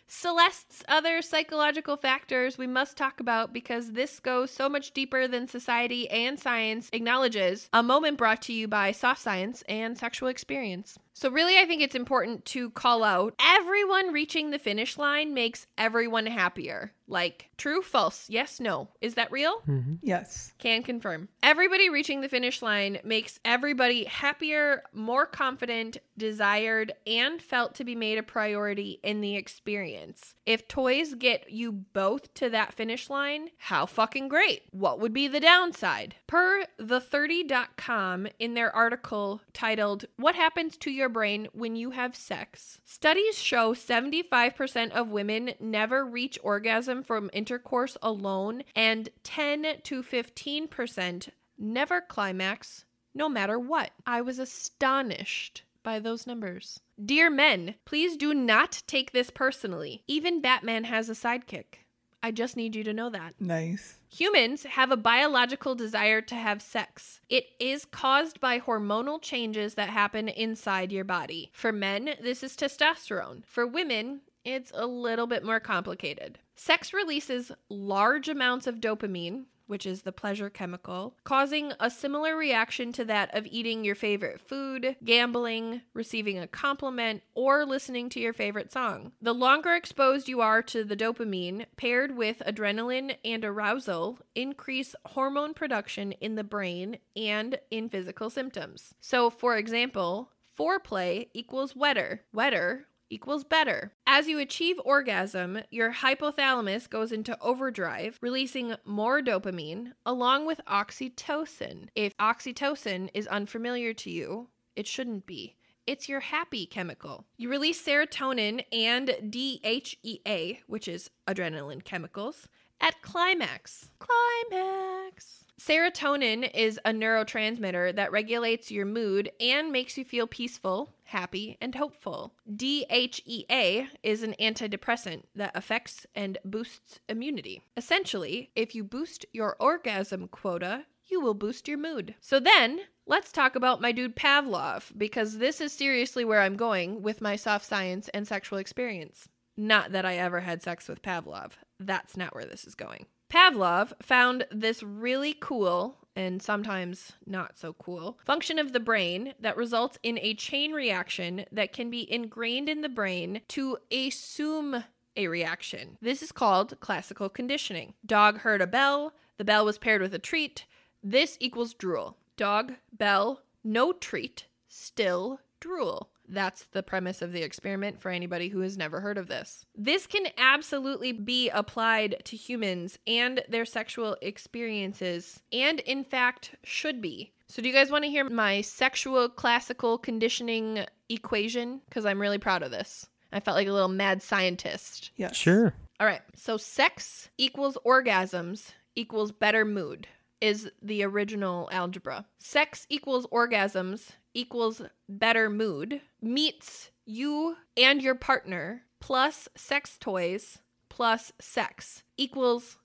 Celeste's other psychological factors we must talk about because this goes so much deeper than society and science acknowledges. A moment brought to you by Soft Science and Sexual Experience. So, really, I think it's important to call out everyone reaching the finish line makes everyone happier. Like, true, false, yes, no. Is that real? Mm-hmm. Yes. Can confirm. Everybody reaching the finish line makes everybody happier, more confident, desired, and felt to be made a priority in the experience. If toys get you both to that finish line, how fucking great. What would be the downside? Per the30.com in their article titled, What Happens to Your Brain When You Have Sex? Studies show 75% of women never reach orgasm from intercourse alone, and 10 to 15% never climax no matter what. I was astonished by those numbers. Dear men, please do not take this personally. Even Batman has a sidekick. I just need you to know that. Nice. Humans have a biological desire to have sex. It is caused by hormonal changes that happen inside your body. For men, this is testosterone. For women, it's a little bit more complicated. Sex releases large amounts of dopamine, which is the pleasure chemical, causing a similar reaction to that of eating your favorite food, gambling, receiving a compliment, or listening to your favorite song. The longer exposed you are to the dopamine, paired with adrenaline and arousal, increase hormone production in the brain and in physical symptoms. So, for example, foreplay equals wetter. Wetter equals better. As you achieve orgasm, your hypothalamus goes into overdrive, releasing more dopamine along with oxytocin. If oxytocin is unfamiliar to you, it shouldn't be. It's your happy chemical. You release serotonin and DHEA, which is adrenaline chemicals, at climax. Climax. Serotonin is a neurotransmitter that regulates your mood and makes you feel peaceful, happy, and hopeful. DHEA is an antidepressant that affects and boosts immunity. Essentially, if you boost your orgasm quota, you will boost your mood. So then, let's talk about my dude Pavlov, because this is seriously where I'm going with my soft science and sexual experience. Not that I ever had sex with Pavlov. That's not where this is going. Pavlov found this really cool and sometimes not so cool function of the brain that results in a chain reaction that can be ingrained in the brain to assume a reaction. This is called classical conditioning. Dog heard a bell, the bell was paired with a treat. This equals drool. Dog, bell, no treat, still drool. That's the premise of the experiment for anybody who has never heard of this. This can absolutely be applied to humans and their sexual experiences, and in fact, should be. So, do you guys want to hear my sexual classical conditioning equation? Because I'm really proud of this. I felt like a little mad scientist. Yeah. Sure. All right. So sex equals orgasms equals better mood is the original algebra. Sex equals orgasms equals better mood meets you and your partner plus sex toys plus sex equals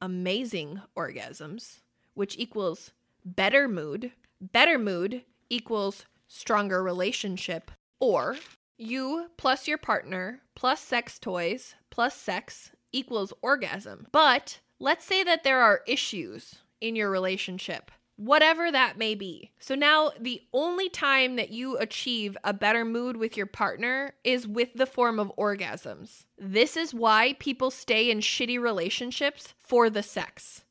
amazing orgasms, which equals better mood. Better mood equals stronger relationship or you plus your partner plus sex toys plus sex equals orgasm. But let's say that there are issues in your relationship, whatever that may be. So now the only time that you achieve a better mood with your partner is with the form of orgasms. This is why people stay in shitty relationships for the sex.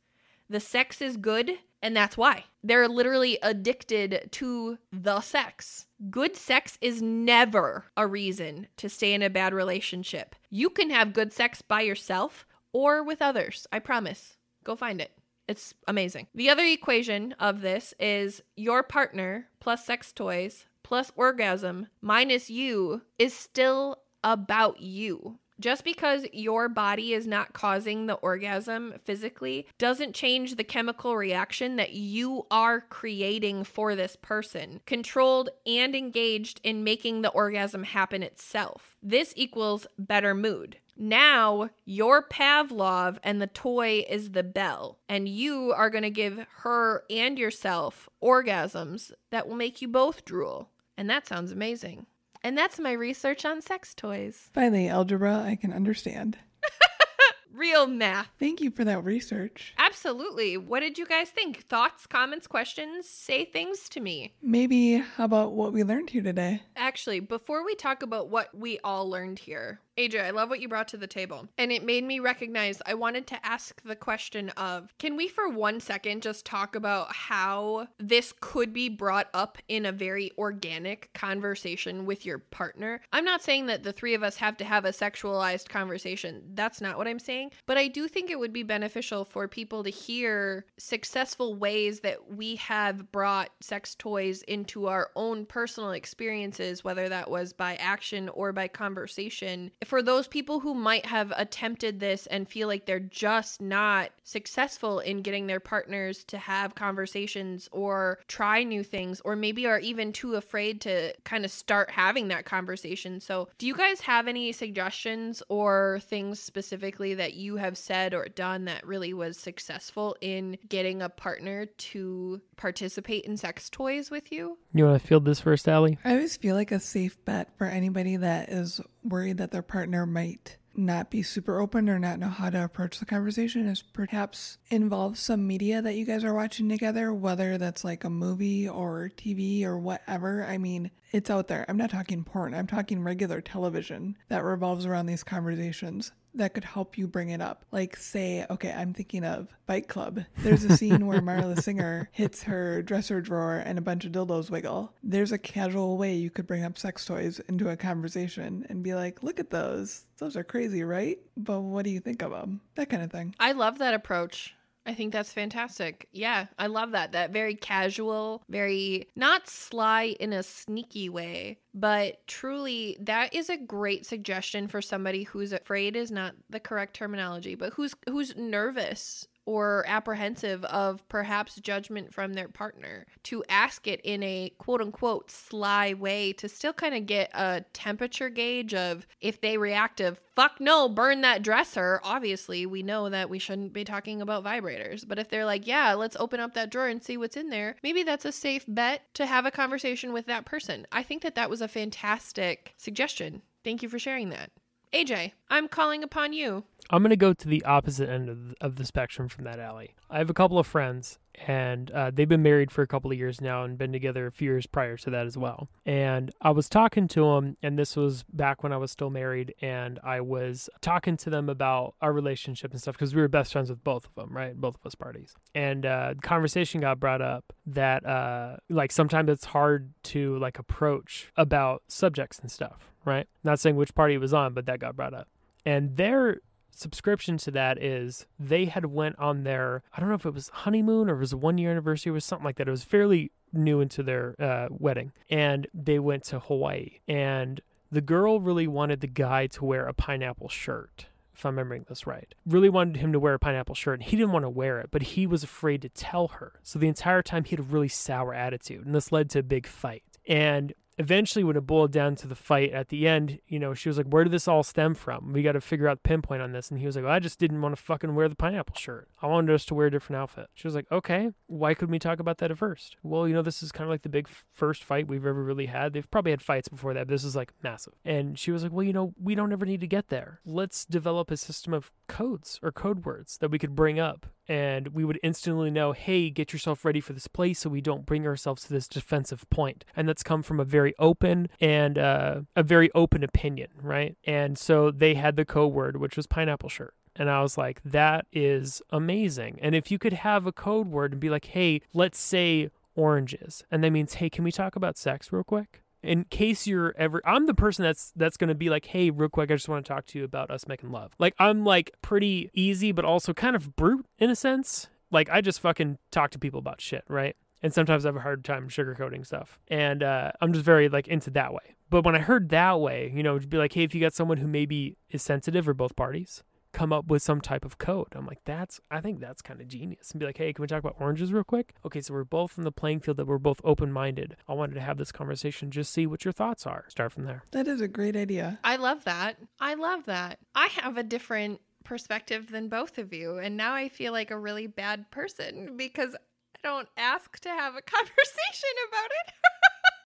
The sex is good, and that's why. They're literally addicted to the sex. Good sex is never a reason to stay in a bad relationship. You can have good sex by yourself or with others. I promise. Go find it. It's amazing. The other equation of this is your partner plus sex toys plus orgasm minus you is still about you. Just because your body is not causing the orgasm physically doesn't change the chemical reaction that you are creating for this person, controlled and engaged in making the orgasm happen itself. This equals better mood. Now, your Pavlov and the toy is the bell, and you are going to give her and yourself orgasms that will make you both drool. And that sounds amazing. And that's my research on sex toys. Finally, algebra, I can understand. *laughs* Real math. Thank you for that research. Absolutely. What did you guys think? Thoughts, comments, questions? Say things to me. Maybe how about what we learned here today? Actually, before we talk about what we all learned here, AJ, I love what you brought to the table. And it made me recognize I wanted to ask the question of can we, for one second, just talk about how this could be brought up in a very organic conversation with your partner? I'm not saying that the three of us have to have a sexualized conversation. That's not what I'm saying. But I do think it would be beneficial for people to hear successful ways that we have brought sex toys into our own personal experiences, whether that was by action or by conversation for those people who might have attempted this and feel like they're just not successful in getting their partners to have conversations or try new things, or maybe are even too afraid to kind of start having that conversation. So, do you guys have any suggestions or things specifically that you have said or done that really was successful in getting a partner to participate in sex toys with you? You want to field this first, Allie? I always feel like a safe bet for anybody that is worried that their partner might not be super open or not know how to approach the conversation is perhaps involve some media that you guys are watching together, whether that's like a movie or TV or whatever. I mean, it's out there. I'm not talking porn, I'm talking regular television that revolves around these conversations that could help you bring it up. Like, say, okay, I'm thinking of Fight Club. There's a scene where Marla Singer *laughs* hits her dresser drawer and a bunch of dildos wiggle. There's a casual way you could bring up sex toys into a conversation and be like, look at those. Those are crazy, right? But what do you think of them? That kind of thing. I love that approach. I think that's fantastic. Yeah, I love that. That very casual, very not sly in a sneaky way, but truly that is a great suggestion for somebody who's afraid is not the correct terminology, but who's who's nervous or apprehensive of perhaps judgment from their partner to ask it in a quote unquote sly way to still kind of get a temperature gauge of if they react of fuck no burn that dresser. Obviously we know that we shouldn't be talking about vibrators but if they're like yeah let's open up that drawer and see what's in there maybe that's a safe bet to have a conversation with that person. I think that that was a fantastic suggestion. Thank you for sharing that. AJ, I'm calling upon you. I'm going to go to the opposite end of the, of the spectrum from that Allie. I have a couple of friends, and uh, they've been married for a couple of years now and been together a few years prior to that as well. And I was talking to them, and this was back when I was still married, and I was talking to them about our relationship and stuff because we were best friends with both of them, right? Both of us parties. And uh, conversation got brought up that uh, like sometimes it's hard to like approach about subjects and stuff, right? Not saying which party it was on, but that got brought up. And their subscription to that is they had went on their I don't know if it was honeymoon or it was a one year anniversary or something like that. It was fairly new into their uh, wedding, and they went to Hawaii. And the girl really wanted the guy to wear a pineapple shirt. If I'm remembering this right, really wanted him to wear a pineapple shirt, and he didn't want to wear it, but he was afraid to tell her. So the entire time he had a really sour attitude, and this led to a big fight. And eventually when it boiled down to the fight at the end you know she was like where did this all stem from? We got to figure out the pinpoint on this. And he was like well, i just didn't want to fucking wear the pineapple shirt. I wanted us to wear a different outfit. She was like okay why couldn't we talk about that at first? Well you know this is kind of like the big first fight we've ever really had. They've probably had fights before that but this is like massive. And she was like well you know we don't ever need to get there. Let's develop a system of codes or code words that we could bring up and we would instantly know, hey, get yourself ready for this place so we don't bring ourselves to this defensive point. And that's come from a very open and uh, a very open opinion, right? And so they had the code word, which was pineapple shirt. And I was like, that is amazing. And if you could have a code word and be like, hey, let's say oranges, and that means, hey, can we talk about sex real quick? In case you're ever I'm the person that's that's to be like, "Hey, real quick, I just want to talk to you about us making love." Like I'm like pretty easy but also kind of brute in a sense. Like I just fucking talk to people about shit, right? And sometimes I have a hard time sugarcoating stuff. And uh, I'm just very like into that way. But when I heard that way, you know, to be like, hey, if you got someone who maybe is sensitive or both parties, come up with some type of code. I'm like, that's, I think that's kind of genius. And be like, hey, can we talk about oranges real quick? Okay, so we're both in the playing field that we're both open minded. I wanted to have this conversation, just see what your thoughts are. Start from there. That is a great idea. I love that. I love that. I have a different perspective than both of you. And now I feel like a really bad person because I don't ask to have a *laughs* conversation about it. *laughs*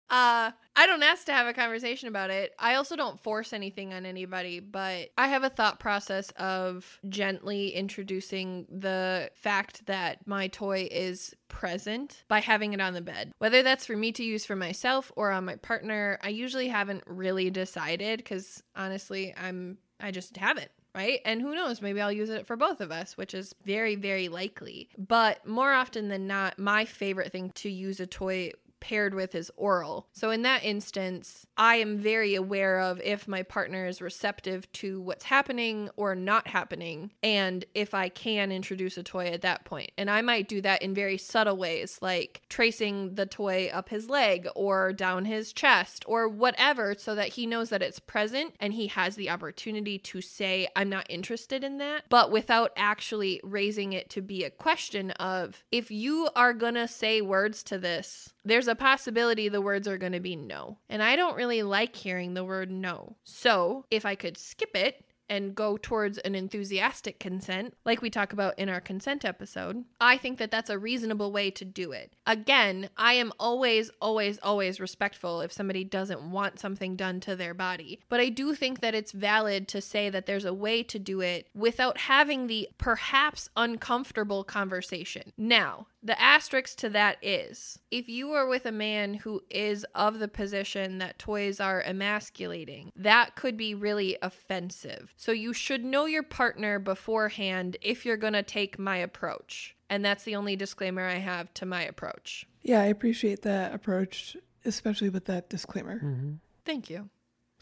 Uh, I don't ask to have a conversation about it. I also don't force anything on anybody, but I have a thought process of gently introducing the fact that my toy is present by having it on the bed. Whether that's for me to use for myself or on my partner, I usually haven't really decided cuz honestly, I'm I just haven't right? And who knows, maybe I'll use it for both of us, which is very, very likely. But more often than not, my favorite thing to use a toy paired with is oral. So in that instance, I am very aware of if my partner is receptive to what's happening or not happening, and if I can introduce a toy at that point. And I might do that in very subtle ways, like tracing the toy up his leg or down his chest or whatever, so that he knows that it's present and he has the opportunity to say, I'm not interested in that, but without actually raising it to be a question of if you are gonna say words to this, there's a possibility the words are going to be no. And I don't really like hearing the word no. So if I could skip it and go towards an enthusiastic consent, like we talk about in our consent episode, I think that that's a reasonable way to do it. Again, I am always, always, always respectful if somebody doesn't want something done to their body. But I do think that it's valid to say that there's a way to do it without having the perhaps uncomfortable conversation. Now, the asterisk to that is if you are with a man who is of the position that toys are emasculating, that could be really offensive. So you should know your partner beforehand if you're going to take my approach. And that's the only disclaimer I have to my approach. Yeah, I appreciate that approach, especially with that disclaimer. Mm-hmm. Thank you.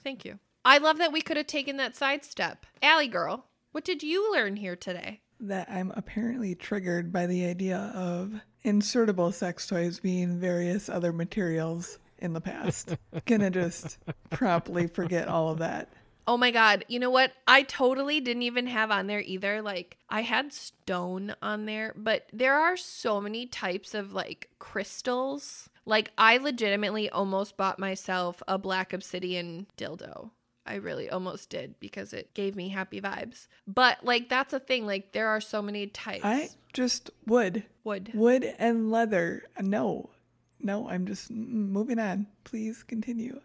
Thank you. I love that we could have taken that sidestep. Allie girl, what did you learn here today? That I'm apparently triggered by the idea of insertable sex toys being various other materials in the past. *laughs* Gonna just promptly forget all of that. Oh my god, you know what? I totally didn't even have on there either. Like I had stone on there, but there are so many types of like crystals. Like I legitimately almost bought myself a black obsidian dildo. I really almost did because it gave me happy vibes. But like that's a thing. Like there are so many types. I just wood, Wood. wood and leather. No, no, I'm just moving on. Please continue.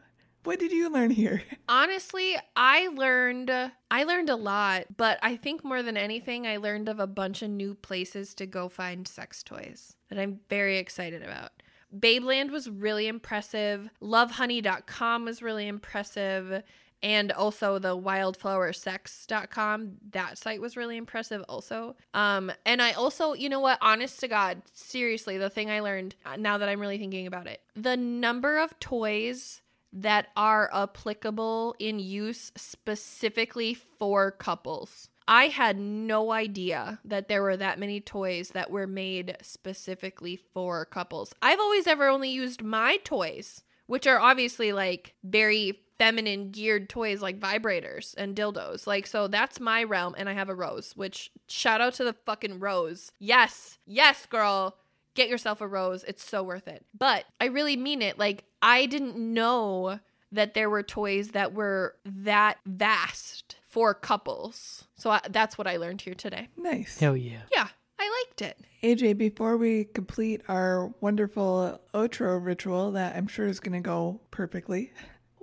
What did you learn here? *laughs* Honestly, I learned I learned a lot, but I think more than anything I learned of a bunch of new places to go find sex toys that I'm very excited about. Babeland was really impressive. Lovehoney.com was really impressive. And also the wildflowersex.com. That site was really impressive also. Um, and I also, you know what, honest to God, seriously, the thing I learned uh, now that I'm really thinking about it, the number of toys that are applicable in use specifically for couples. I had no idea that there were that many toys that were made specifically for couples. I've always ever only used my toys, which are obviously like very feminine geared toys like vibrators and dildos. Like, so that's my realm. And I have a rose, which shout out to the fucking rose. Yes, yes, girl. Get yourself a rose. It's so worth it. But I really mean it. Like, I didn't know that there were toys that were that vast for couples. So I, that's what I learned here today. Nice. Hell yeah. Yeah, I liked it. AJ, before we complete our wonderful outro ritual that I'm sure is going to go perfectly,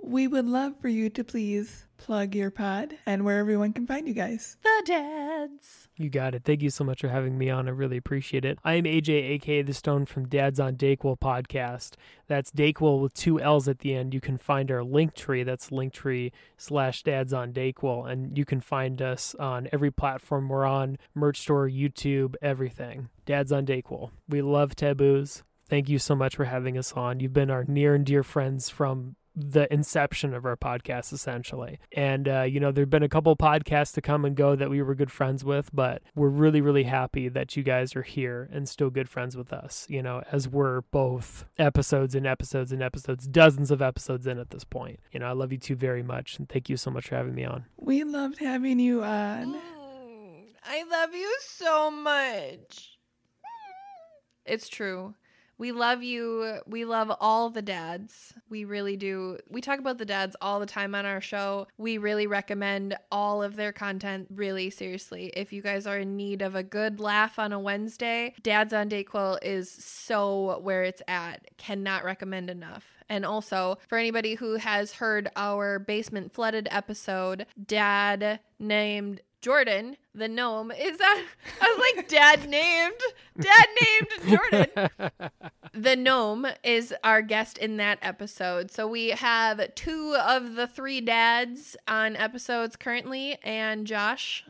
we would love for you to please plug your pod and where everyone can find you guys. The dads. You got it. Thank you so much for having me on. I really appreciate it. I am AJ, aka The Stone from Dads on Dayquil podcast. That's Dayquil with two L's at the end. You can find our link tree. That's linktree slash Dads on Dayquil. And you can find us on every platform we're on merch store, YouTube, everything. Dads on Dayquil. We love taboos. Thank you so much for having us on. You've been our near and dear friends from the inception of our podcast essentially and uh, you know there've been a couple podcasts to come and go that we were good friends with but we're really really happy that you guys are here and still good friends with us you know as we're both episodes and episodes and episodes dozens of episodes in at this point you know i love you two very much and thank you so much for having me on We loved having you on. Mm, I love you so much. It's true. We love you. We love all the dads. We really do. We talk about the dads all the time on our show. We really recommend all of their content, really seriously. If you guys are in need of a good laugh on a Wednesday, Dads on Dayquil is so where it's at. Cannot recommend enough. And also, for anybody who has heard our basement flooded episode, dad named Jordan, the gnome, is that I was like, Dad named, Dad named Jordan. *laughs* the gnome is our guest in that episode. So we have two of the three dads on episodes currently, and Josh,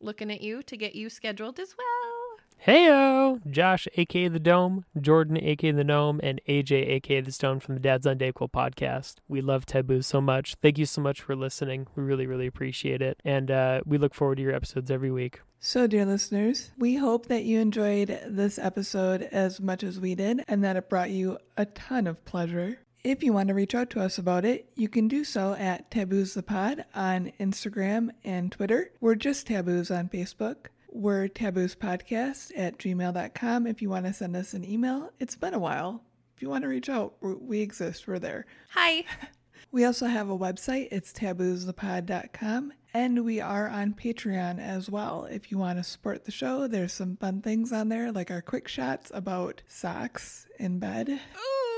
looking at you to get you scheduled as well. Heyo, Josh, aka the Dome, Jordan, aka the Gnome, and AJ, aka the Stone from the Dads on Dayquil podcast. We love Taboo so much. Thank you so much for listening. We really, really appreciate it, and uh, we look forward to your episodes every week. So, dear listeners, we hope that you enjoyed this episode as much as we did and that it brought you a ton of pleasure. If you want to reach out to us about it, you can do so at Taboos the Pod on Instagram and Twitter. We're just Taboos on Facebook. We're Taboos Podcast at gmail.com if you want to send us an email. It's been a while. If you want to reach out, we we exist. We're there. Hi. *laughs* We also have a website. It's taboosthepod.com. And we are on Patreon as well. If you want to support the show, there's some fun things on there, like our quick shots about socks in bed. Ooh,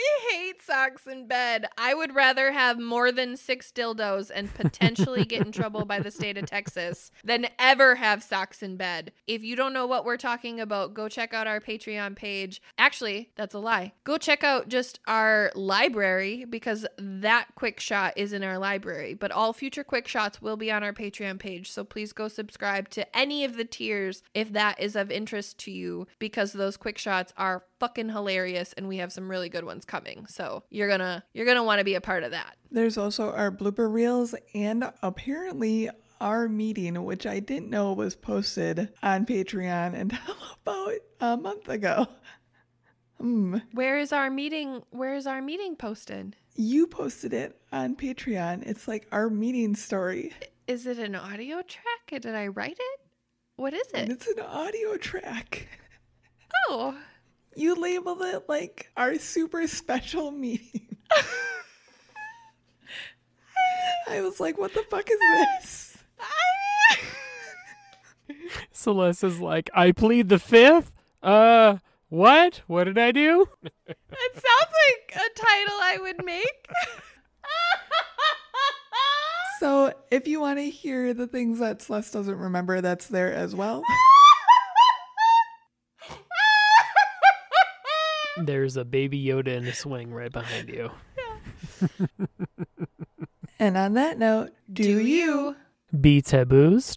I hate socks in bed. I would rather have more than six dildos and potentially get in trouble by the state of Texas than ever have socks in bed. If you don't know what we're talking about, go check out our Patreon page. Actually, that's a lie. Go check out just our library because that quick shot is in our library. But all future quick shots will be on our Patreon page. So please go subscribe to any of the tiers if that is of interest to you because those quick shots are fucking hilarious and we have some really good ones coming. So you're gonna you're gonna want to be a part of that. There's also our blooper reels and apparently our meeting, which I didn't know was posted on Patreon until *laughs* about a month ago. Hmm. Where is our meeting? Where is our meeting posted? You posted it on Patreon. It's like our meeting story. Is it an audio track? Did I write it? What is it? it's an audio track. *laughs* Oh, You labeled it like our super special meeting. *laughs* I was like, what the fuck is this? *laughs* Celeste is like, I plead the fifth? Uh, what? What did I do? it sounds like a title I would make. So if you want to hear the things that Celeste doesn't remember, that's there as well. *laughs* There's a baby Yoda in a swing right behind you. *laughs* And on that note, do, you? Be taboos.